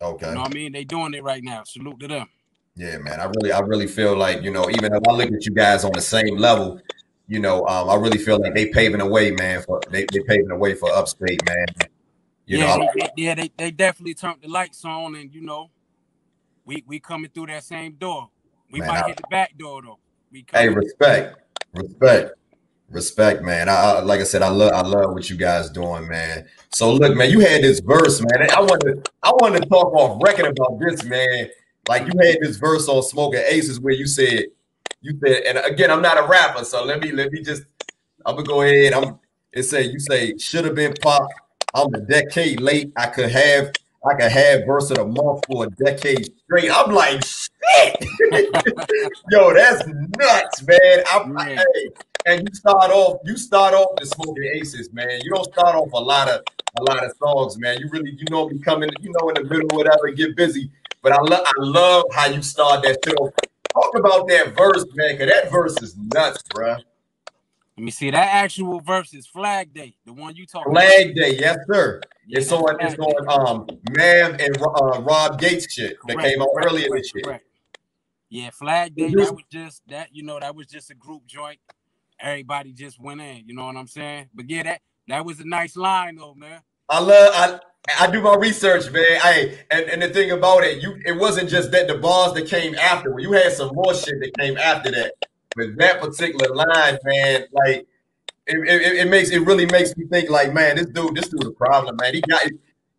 Okay. You know what I mean? They doing it right now. Salute to them. Yeah, man. I really, I really feel like you know, even if I look at you guys on the same level, you know, um, I really feel like they paving the way, man. For they, they paving the way for upstate, man. You yeah, know, they, yeah, they, they definitely turned the lights on, and you know, we we coming through that same door. We Man, might I- hit the back door though. We Hey, respect, respect, respect, man. I, like I said, I love, I love what you guys doing, man. So look, man, you had this verse, man. I wanted, I wanted to talk off record about this, man. Like you had this verse on Smoking Aces where you said, you said, and again, I'm not a rapper, so let me, let me just, I'm gonna go ahead. I'm, it say, you say, should have been pop. I'm a decade late. I could have, I could have verse of the month for a decade straight. I'm like, shit. Yo, that's nuts, man. I'm, Yeah. hey, and you start off, you start off the smoking aces, man. You don't start off a lot of a lot of songs, man. You really, you normally come in, you know, in the middle, whatever, get busy. But I love, I love how you start that show. Talk about that verse, man, because that verse is nuts, bruh. Let me see that actual verse is Flag Day, the one you talking Flag Day, yes, sir. Yeah, It's on, it's on, um, Mav and uh, Rob Gates shit that Correct, came out correct, earlier correct, this year. Yeah, Flag Day. That was just that. You know, that was just a group joint. Everybody just went in. You know what I'm saying? But yeah, that that was a nice line though, man. I love I I do my research, man. Hey, and, and the thing about it, you it wasn't just that the bars that came after. You had some more shit that came after that. But that particular line, man, like it, it, it makes it really makes me think like, man, this dude, this dude's a problem, man. He got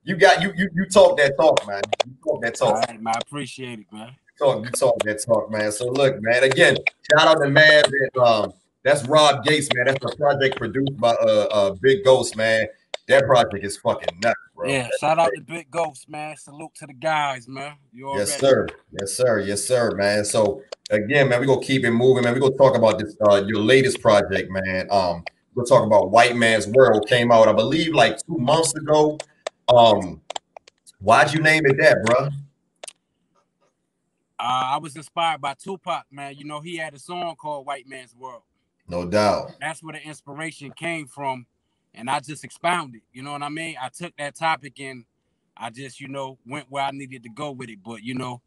you got you you you talk that talk, man. You talk that talk. All right, man. I appreciate it, man. You Talk, you talk that talk, man. So look, man. Again, shout out to man. That, um, that's Rob Gates, man. That's a project produced by uh, uh Big Ghost, man. That project is fucking nuts, bro. Yeah, shout out to Big Ghost, man. Salute to the guys, man. You yes, sir. Yes, sir. Yes, sir, man. So again, man, we're gonna keep it moving, man. We're gonna talk about this uh your latest project, man. Um, we're talking about White Man's World came out, I believe, like two months ago. Um, why'd you name it that, bro? Uh, I was inspired by Tupac, man. You know, he had a song called White Man's World. No doubt. That's where the inspiration came from. And I just expounded. You know what I mean? I took that topic and I just, you know, went where I needed to go with it. But you know,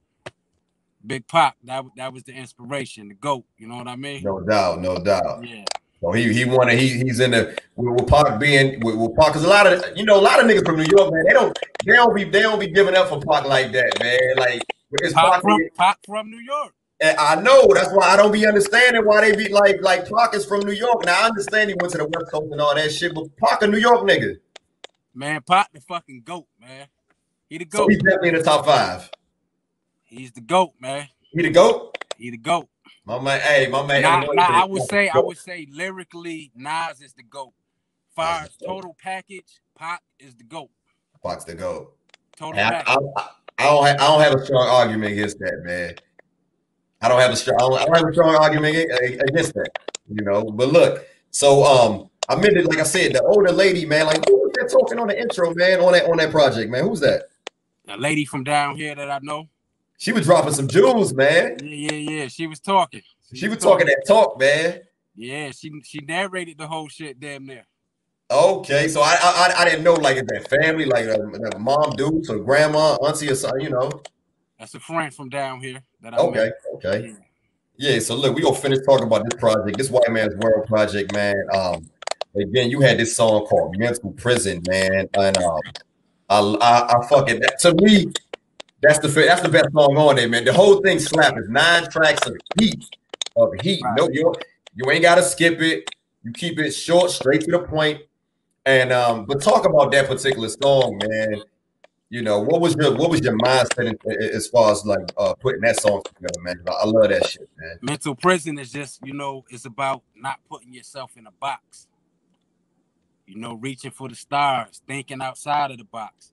Big Pop, that that was the inspiration, the goat. You know what I mean? No doubt, no doubt. Yeah. So he he wanted he he's in the with, Pac being with, Pac because a lot of you know a lot of niggas from New York man they don't they don't be they don't be giving up for Pac like that man like it's Pac, Pac from, Pac from New York. And I know that's why I don't be understanding why they be like like Pac is from New York. Now I understand he went to the West Coast and all that shit, but Pac a New York nigga. Man, Pac the fucking goat, man. He the goat. So he's definitely in the top five. He's the goat, man. He the goat. He the goat. My man, hey, my man. Nah, nah, I would say, I would say, lyrically, Nas is the goat. Far total package, Pac is the goat. Pac's the goat. Total I, I, I, I, don't have, I don't have a strong argument against that, man. I don't have a strong, I don't have a strong argument against that, you know. But look, so um, I meant it, like I said, the older lady, man, like who was that talking on the intro, man, on that on that project, man? Who's that? A lady from down here that I know. She was dropping some jewels, man. Yeah, yeah, yeah. She was talking. She, she was talking, talking that talk, man. Yeah, she she narrated the whole shit damn near. Okay, so I I, I didn't know like is that family like a, a mom, dude, or grandma, auntie, or something, you know. That's a friend from down here. That I okay, met. okay. Yeah. yeah, so look, we gonna finish talking about this project, this White Man's World project, man. Um, again, you had this song called "Mental Prison," man, and um, I I, I fucking to me, that's the that's the best song on there, man. The whole thing slap is nine tracks of heat, of heat. Right. No, you you ain't gotta skip it. You keep it short, straight to the point. And um, but talk about that particular song, man. You know, what was your what was your mindset as far as like uh putting that song together, man? I love that shit, man. Mental prison is just, you know, it's about not putting yourself in a box. You know, reaching for the stars, thinking outside of the box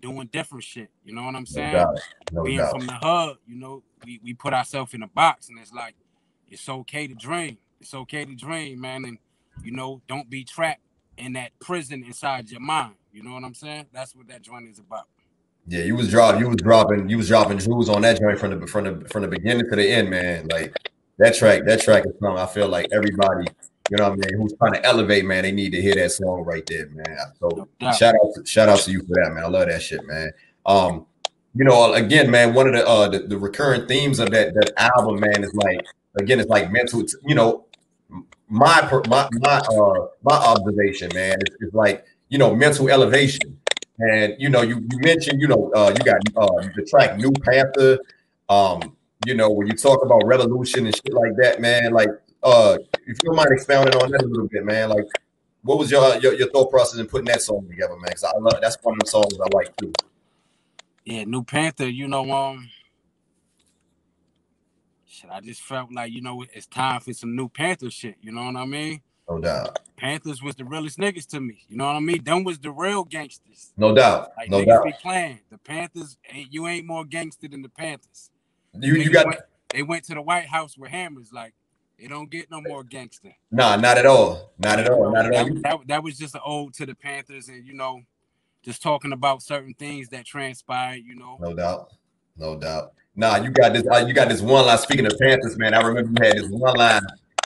doing different shit. You know what I'm saying? No. No Being doubt. from the hub, you know, we, we put ourselves in a box and it's like, it's okay to dream. It's okay to dream, man. And, you know, don't be trapped in that prison inside your mind. You know what I'm saying? That's what that joint is about. Yeah, you was dropping, you was dropping, you was dropping jewels on that joint from the from the from the beginning to the end, man. Like that track, that track is something I feel like everybody you know what I mean, who's trying to elevate, man, they need to hear that song right there, man. So shout out to, shout out to you for that, man. I love that shit, man. Um, you know, again, man, one of the uh the, the recurring themes of that that album, man, is like again, it's like mental, you know, my my my uh my observation, man, is, is like you know mental elevation, and you know you you mentioned you know uh you got uh the track New Panther, um you know when you talk about revolution and shit like that, man, like uh, if you mind expounding on that a little bit, man, like what was your your, your thought process in putting that song together, man? Because I love that's one of the songs I like too. Yeah, New Panther, you know, um, shit, I just felt like you know it's time for some New Panther shit. You know what I mean? No doubt. Panthers was the realest niggas to me. You know what I mean? Them was the real gangsters. No doubt. Like, no doubt. Be playing. The Panthers ain't you ain't more gangster than the Panthers. You you got went, they went to the White House with hammers. Like it don't get no more gangster. Nah, not at all. Not at all. Not at all. That, that, that was just an ode to the Panthers, and you know, just talking about certain things that transpired. You know, no doubt, no doubt. Nah, you got this. Uh, you got this one line. Speaking of Panthers, man, I remember you had this one line.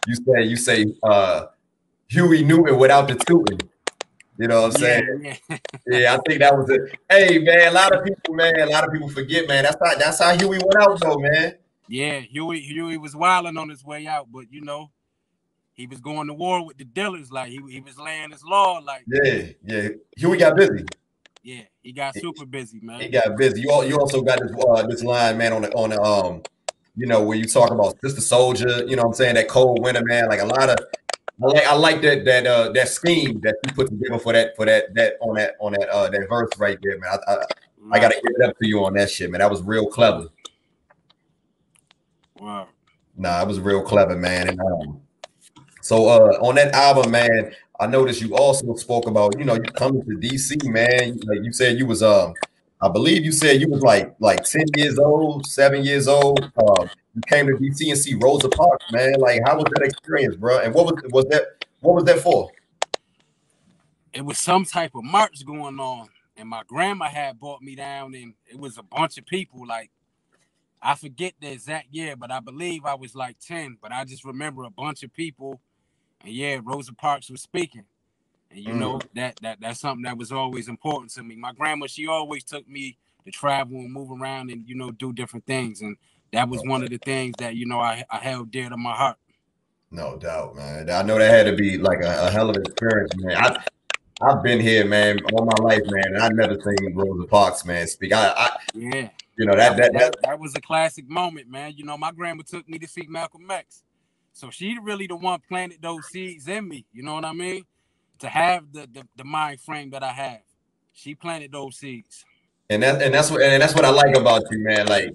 You say, you say, uh, Huey Newton without the tooting. You know what I'm saying? Yeah, yeah. I think that was it. Hey, man, a lot of people, man, a lot of people forget, man. That's how that's how Huey went out, though, man. Yeah, Huey Huey was wilding on his way out, but you know, he was going to war with the dealers, like he, he was laying his law, like yeah, yeah. Huey got busy. Yeah, he got super busy, man. He got busy. You all, you also got this uh, this line, man, on the on the um, you know, where you talk about Sister soldier, you know what I'm saying, that cold winter, man. Like a lot of I like I like that that uh that scheme that you put together for that for that that on that on that uh that verse right there, man. I I, I gotta give it up to you on that shit, man. That was real clever. Wow. Nah, it was real clever, man. And um, so uh on that album, man, I noticed you also spoke about, you know, you coming to DC, man. Like you said you was um I believe you said you was like like 10 years old, seven years old. Um, you came to DC and see Rosa Parks, man. Like, how was that experience, bro? And what was was that what was that for? It was some type of march going on, and my grandma had brought me down, and it was a bunch of people. Like, I forget the exact year, but I believe I was like 10. But I just remember a bunch of people, and yeah, Rosa Parks was speaking. And you mm. know that that that's something that was always important to me. My grandma, she always took me to travel and move around and you know do different things, and that was one of the things that you know I, I held dear to my heart. No doubt, man. I know that had to be like a, a hell of an experience, man. I I've been here, man, all my life, man, and I never seen Rosa Parks, man, speak. I, I yeah, you know that that, that that that was a classic moment, man. You know, my grandma took me to see Malcolm X, so she really the one planted those seeds in me. You know what I mean? To have the the, the mind frame that I have, she planted those seeds. And that and that's what and that's what I like about you, man. Like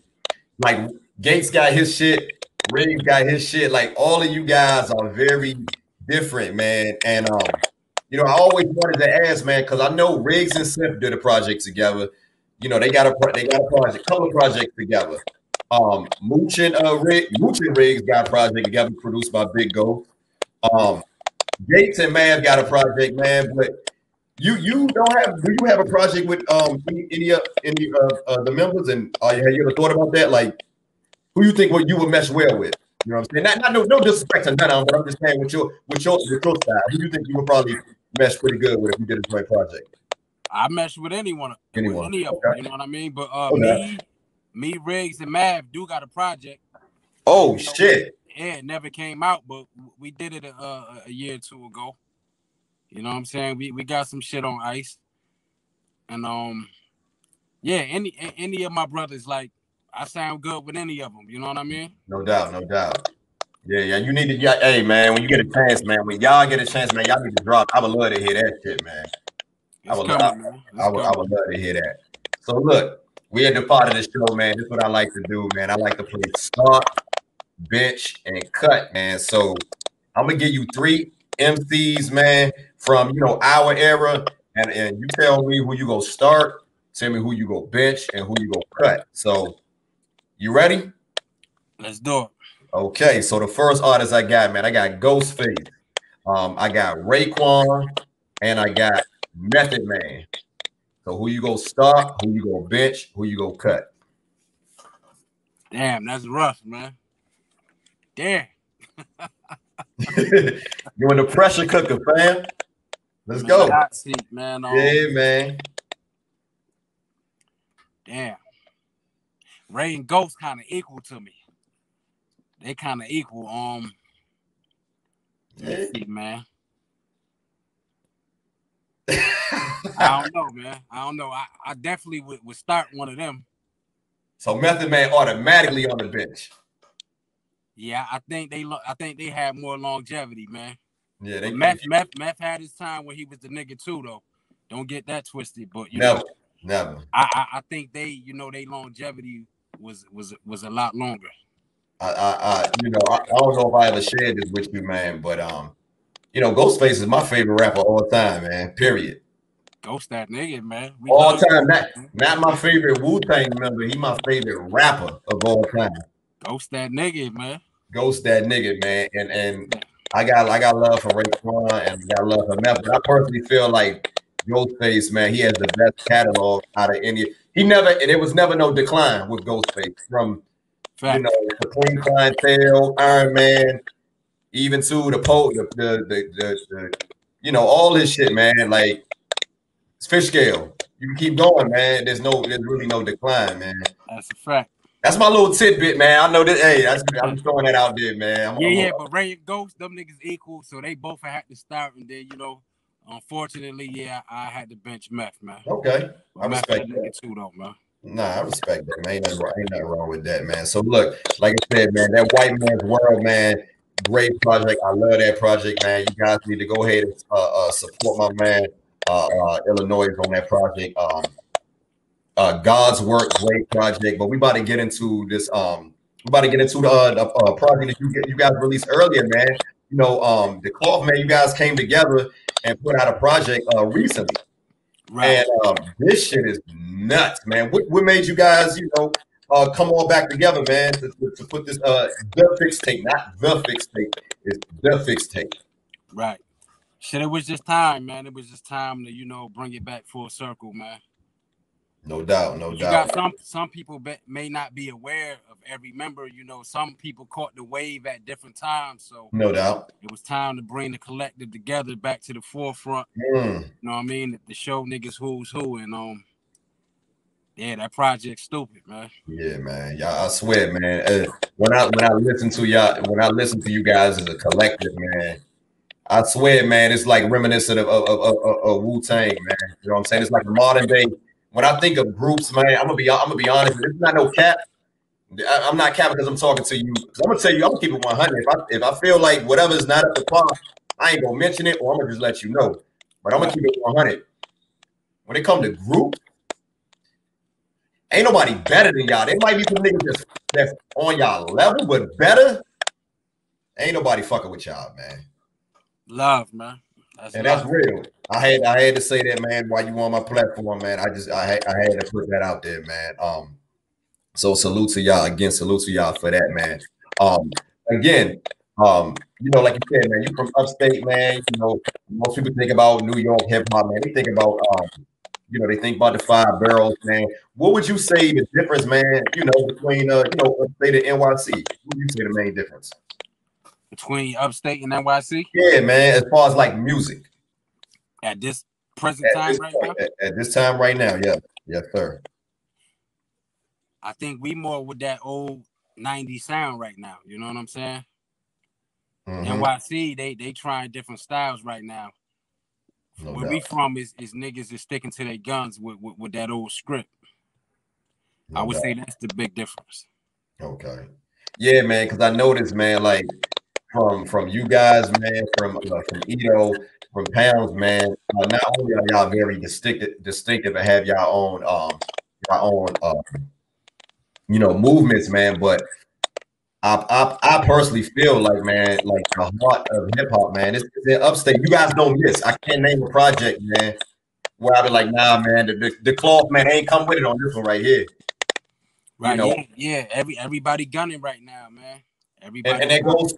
like Gates got his shit, Rigz got his shit. Like all of you guys are very different, man. And um, you know, I always wanted to ask, man, because I know Rigz and Sif did a project together. You know, they got a they got a project, couple of projects together. Um, Mooch and uh, Rig, Mooch and Rigz got a project together, produced by Big Go. Um, Gates and Mav got a project, man, but you you don't have do you have a project with um any any, any of uh, the members and uh, have you ever thought about that? Like who you think what you would mesh well with? You know what I'm saying? Not, not no, no disrespect to none of them, but I'm just saying with your with your with your style, who you think you would probably mesh pretty good with if you did a joint project? I mesh with anyone, anyone. With any of them, you know what I mean? But uh, okay. me, me, Rigz, and Mav do got a project. Oh you know, shit! Yeah, it never came out, but we did it a, a year or two ago. You know what I'm saying? We we got some shit on ice, and um, yeah, any any of my brothers like I sound good with any of them. You know what I mean? No doubt, no doubt. Yeah, yeah. You need to, yeah, hey man, when you get a chance, man, when y'all get a chance, man, y'all need to drop. I would love to hear that shit, man. I would, coming, love, I, I, would, I would love to hear that. So look, we at the part of the show, man. This is what I like to do, man. I like to play start, bench, and cut, man. So I'm gonna give you three MCs, man, from you know our era, and and you tell me who you go start, tell me who you go bench, and who you go cut. So you ready? Let's do it. Okay, so the first artist I got, man, I got Ghostface, um, I got Raekwon, and I got Method Man. So who you go start, who you go bench, who you go cut? Damn, that's rough, man. Damn. you in the pressure cooker, fam. Let's go. Seat, man. Um, yeah, man. Damn. Ray and Ghost kind of equal to me. They kind of equal. Um, see, man. I don't know, man. I don't know. I, I definitely would, would start one of them. So Method Man automatically on the bench. Yeah, I think they I think they had more longevity, man. Yeah, they Meth, Meth, Meth had his time when he was the nigga too, though. Don't get that twisted. But you never, know, never. I, I, I think they, you know, they longevity was was was a lot longer. I, I, I you know, I, I, don't know if I ever shared this with you, man, but um, you know, Ghostface is my favorite rapper all the time, man. Period. Ghost that nigga, man. We all time. Not, not my favorite Wu Tang member. He my favorite rapper of all time. Ghost that nigga, man. Ghost that nigga, man. And and I got I got love for Raekwon and I got love for Meth. But I personally feel like Ghostface, man, he has the best catalog out of any he never and it was never no decline with Ghostface from Fact. you know the Supreme Clientele, Iron Man, even to the po the the, the the, the you know all this shit, man. Like it's fish scale. You can keep going, man. There's no there's really no decline, man. That's a fact. That's my little tidbit, man. I know that. Hey, that's, I'm throwing that out there, man. I'm, Yeah, I'm- yeah, but Ray and Ghost, them niggas equal, so they both had to start, and then you know, unfortunately, yeah, I had to bench Meth, man. Okay, I Meth respect that that. too, though, man. Nah, I respect that, man. Ain't nothing, wrong, ain't nothing wrong with that, man. So look, like I said, man, that white man's world, man. Great project. I love that project, man. You guys need to go ahead and uh, uh, support my man, uh, uh, Illinois, on that project. Um, uh, God's work, great project. But we about to get into this. Um, we about to get into the, uh, the uh, project that you get, you guys released earlier, man. You know, um, the cloth man. You guys came together and put out a project uh, recently. Right. And um, this shit is nuts, man. What, what made you guys, you know, uh, come all back together, man, to, to, to put this uh the fix tape, not the fix tape, it's the fix tape. Right. Shit, it was just time, man. It was just time to, you know, bring it back full circle, man. No doubt, no You doubt. got some some people be, may not be aware of every member. You know, some people caught the wave at different times, so No doubt. it was time to bring the collective together back to the forefront. Mm, You know what I mean? To show niggas who's who, and um, yeah, that project's stupid, man. yeah, man. Y'all, I swear, man. uh, when I when I listen to y'all, when I listen to you guys as a collective, man, I swear, man, it's like reminiscent of, of, of, of, of Wu Tang, man. You know what I'm saying? It's like a modern day. When I think of groups, man, I'm gonna be I'm gonna be honest. It's not no cap. I, am not cap because I'm talking to you. I'm gonna tell you, I'm gonna keep it 100. If I if I feel like whatever's not up to par, I ain't gonna mention it, or I'm gonna just let you know. But I'm gonna keep it 100. When it comes to group, ain't nobody better than y'all. There might be some niggas that's, that's on y'all level, but better. Ain't nobody fucking with y'all, man. Love, man. That's And that's real. I had I had to say that, man. While you on my platform, man, I just I had I had to put that out there, man. Um, so salute to y'all again. Salute to y'all for that, man. Um, again, um, you know, like you said, man, you from upstate, man. You know, most people think about New York hip hop, man. They think about um, you know, they think about the five boroughs, man. What would you say the difference, man? You know, between uh, you know, upstate and NYC. What would you say the main difference? Between upstate and NYC Yeah, man. As far as like music. at this present At time this, right now. at, at this time right now, yeah, yes, sir. I think we more with that old 90s sound right now. You know what I'm saying? Mhm. NYC, they they trying different styles right now. No Where we from is, is niggas is sticking to their guns with, with, with that old script. I would doubt. say that's the big difference. Okay. Yeah, man, because I noticed, man, like from from you guys, man, from uh, from Eto, from Pounds, man. Uh, not only are y'all very distinctive, distinctive, and have y'all own um your own uh you know movements, man, but I, I I personally feel like, man, like the heart of hip hop, man. It's, it's in upstate. You guys don't miss. I can't name a project, man, where I be like, nah, man, the, the, the cloth, man, ain't come with it on this one right here. Right. know- yeah, yeah. Every everybody gunning right now, man. Everybody and, and that goes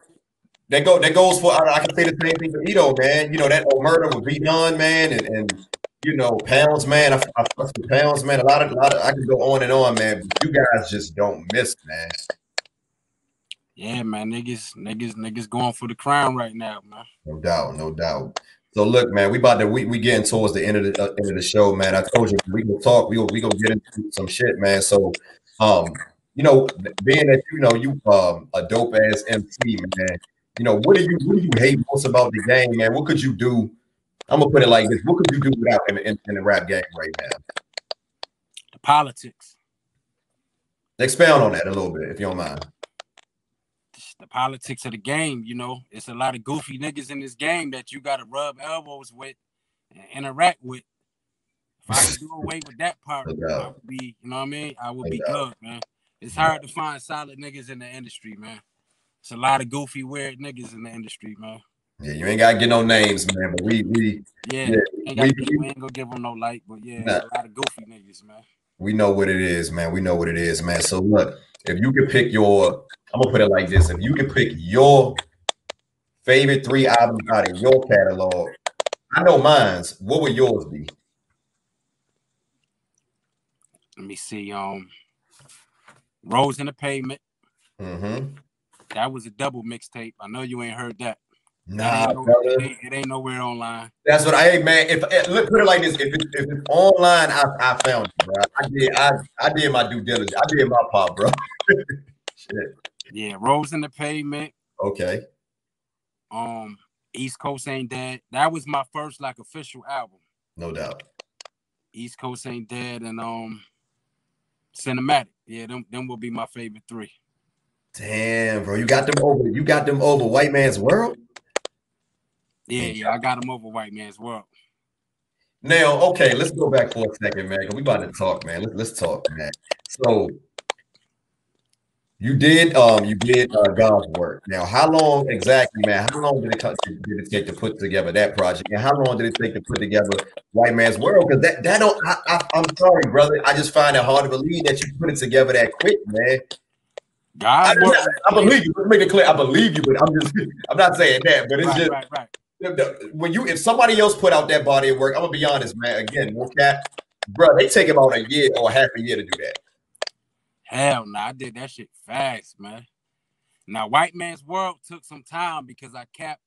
that go that goes for I, I can say the same thing for Eto, man. You know that old murder with B Done, man, and, and you know pounds, man. I, I fuck with pounds, man. A lot of, a lot of I can go on and on, man. But you guys just don't miss, man. Yeah, man. Niggas, niggas, niggas going for the crown right now, man. No doubt, no doubt. So look, man, we about to we, we getting towards the end of the uh, end of the show, man. I told you we gonna talk. We gonna, we gonna get into some shit, man. So, um, you know, being that you know you um a dope ass MC, man. You know, what do you what do you hate most about the game, man? What could you do? I'm gonna put it like this: What could you do without in, in, in the rap game right now? The politics. Expound on that a little bit, if you don't mind. the politics of the game, you know, it's a lot of goofy niggas in this game that you gotta rub elbows with and interact with. If I could do away with that part. I would be, you know what I mean? I would be good, man. It's hard to find solid niggas in the industry, man. It's a lot of goofy, weird niggas in the industry, man. Yeah, you ain't gotta get no names, man. But we we Yeah, Yeah, ain't gotta we- be- we ain't gonna give them no light, but yeah, Nah. a lot of goofy niggas, man. we know what it is, man. We know what it is, man. So look, if you could pick your, I'm gonna put it like this: if you could pick your favorite three albums out of your catalog, I know mine's. What would yours be? Let me see. Um, Rose in the Pavement. Mm-hmm. That was a double mixtape. I know you ain't heard that. Nah, it, ain't no, it, ain't, it ain't nowhere online. That's what I hey man. If, if look, put it like this, if, it, if it's online, I, I found it, bro. I did I, I did my due diligence. I did my part, bro. Shit. Yeah, Rose in the Pavement. Okay. Um, East Coast Ain't Dead. That was my first like official album. No doubt. East Coast Ain't Dead and um, Cinematic. Yeah, them them will be my favorite three. Damn, bro. You got them over. You got them over White Man's World. Yeah, yeah, I got them over White Man's World. Now, okay, let's go back for a second, man. We about to talk, man. Let's let's talk, man. So you did um you did uh, God's work. Now, how long exactly, man? How long did it cut- did it take to put together that project, and how long did it take to put together White Man's World? Because that that don't. I, I, I'm sorry, brother. I just find it hard to believe that you put it together that quick, man. I, God's work. I believe you. Let's make it clear. I believe you, but I'm just I'm not saying that. But it's Right, just right, right. the- the- when you if somebody else put out that body of work, I'm gonna be honest, man. Again, Wolfcat, bro, they take about a year or half a year to do that. Hell no, I did that shit fast, man. Now, White Man's World took some time because I kept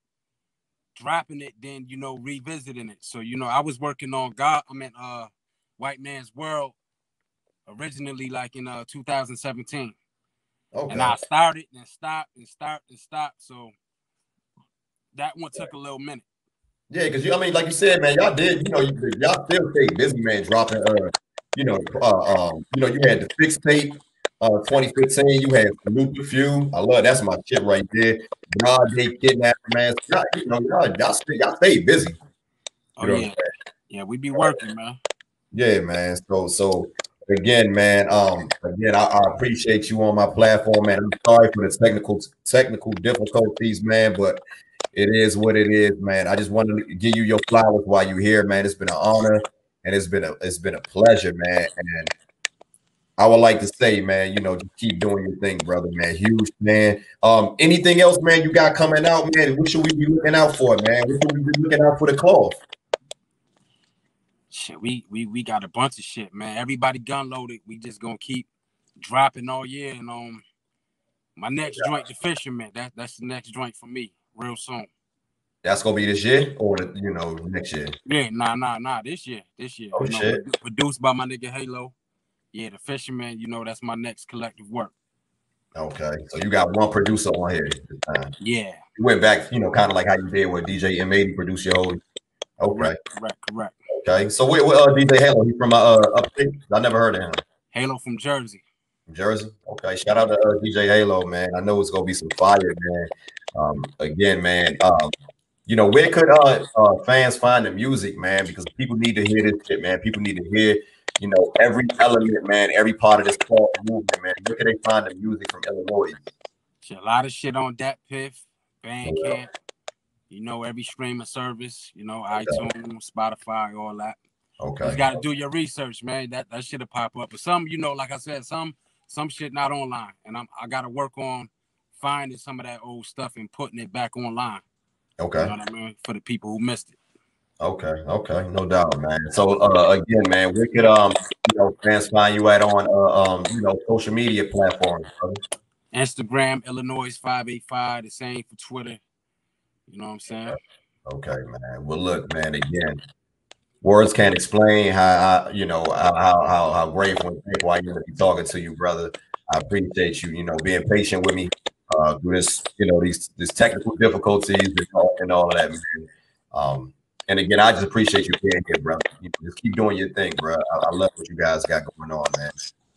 dropping it, then you know, revisiting it. So, you know, I was working on God, I mean uh White Man's World originally like in uh 2017. Okay. And I started and stopped and stopped and stopped. So that one took a little minute. Yeah, because you, I mean, like you said, man, y'all did, you know, you, y'all still stay busy, man, dropping, uh, you know, uh, um, you know, you had the fixed tape, uh, 2015. You had Salute the Few. I love that's my shit right there. Broad Day Kidnap, man. Y'all, you know, y'all, y'all, stay, y'all stay busy. Oh You know yeah. Yeah, we be working, man. Yeah, man. So, so again, man. Um, again, I, I appreciate you on my platform, man. I'm sorry for the technical technical difficulties, man, but it is what it is, man. I just wanted to give you your flowers while you're here, man. It's been an honor and it's been a it's been a pleasure, man. And I would like to say, man, you know, just keep doing your thing, brother, man. Huge, man. Um, anything else, man, you got coming out, man? What should we be looking out for, man? What should we be looking out for the cloth? Shit, we we we got a bunch of shit, man. Everybody gun loaded. We just gonna keep dropping all year. And um, my next joint, the Fisherman. That that's the next joint for me, real soon. That's gonna be this year or the, you know next year. Yeah, nah, nah, nah. This year, this year. Oh, you know, shit. Produced by my nigga Halo. Yeah, the Fisherman. You know, that's my next collective work. Okay, so you got one producer on here. Yeah, You went back, you know, kind of like how you did with DJ M80 produce your whole. Okay, correct, correct, correct. Okay. So wait, what uh, DJ Halo? He from uh, upstate. I never heard of him. Halo from Jersey. Jersey. Okay, shout out to uh, DJ Halo, man. I know it's gonna be some fire, man. Um, again, man. Um, you know, where could uh, uh fans find the music, man? Because people need to hear this shit, man. People need to hear, you know, every element, man, every part of this cloth movement, man. Where can they find the music from Illinois? A lot of shit on Dat Piff, Bandcamp. You know, every streaming service. You know, iTunes, Spotify, all that. You Okay. just gotta do your research, man. That that shit'll pop up. But some, you know, like I said, some some shit not online, and I'm I gotta work on finding some of that old stuff and putting it back online. Okay. You know what I mean? For the people who missed it. Okay, okay, no doubt, man. So uh, again, man, we could um you know fans find you at on uh, um you know social media platforms? brother? Instagram, Illinois five eight five. The same for Twitter. You know what I'm saying? Okay, man. Well, look, man. Again, words can't explain how I, you know how how how, grateful and I am to be talking to you, brother. I appreciate you, you know, being patient with me uh, through this, you know, these these technical difficulties and all, and all of that, man. Um, and again, I just appreciate you being here, brother. You know, just keep doing your thing, bro. I, I love what you guys got going on, man.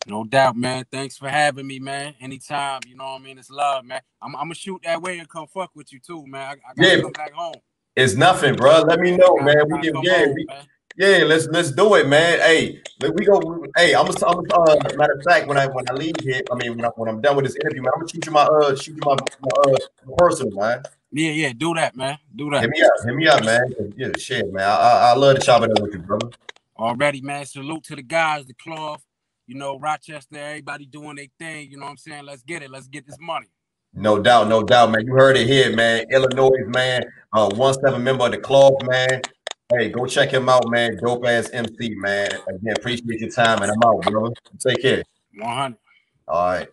No doubt, man. Thanks for having me, man. Anytime, you know what I mean? It's love, man. I'm, I'm gonna shoot that way and come fuck with you too, man. I, I gotta Yeah. come back home. It's nothing, bro. Let me know, man. We can, yeah, we. Yeah, let's let's do it, man. Hey, we go. Hey, I'm gonna. I'm gonna uh, matter of fact, when I when I leave here, I mean when, I, when I'm done with this interview, man, I'm gonna shoot you my uh shoot you my, my uh personal, man. Yeah, yeah, do that, man. Do that. Hit me up, hit me up, man. Yeah, shit, man. I I, I love to chop it up with you, brother. Already, man. Salute to the guys, the cloth. You know, Rochester, everybody doing their thing. You know what I'm saying? Let's get it. Let's get this money. No doubt, no doubt, man. You heard it here, man. Illinois, man. Uh, one seven member of the club, man. Hey, go check him out, man. Dope ass MC, man. Again, appreciate your time, and I'm out, brother. Take care. 100. All right.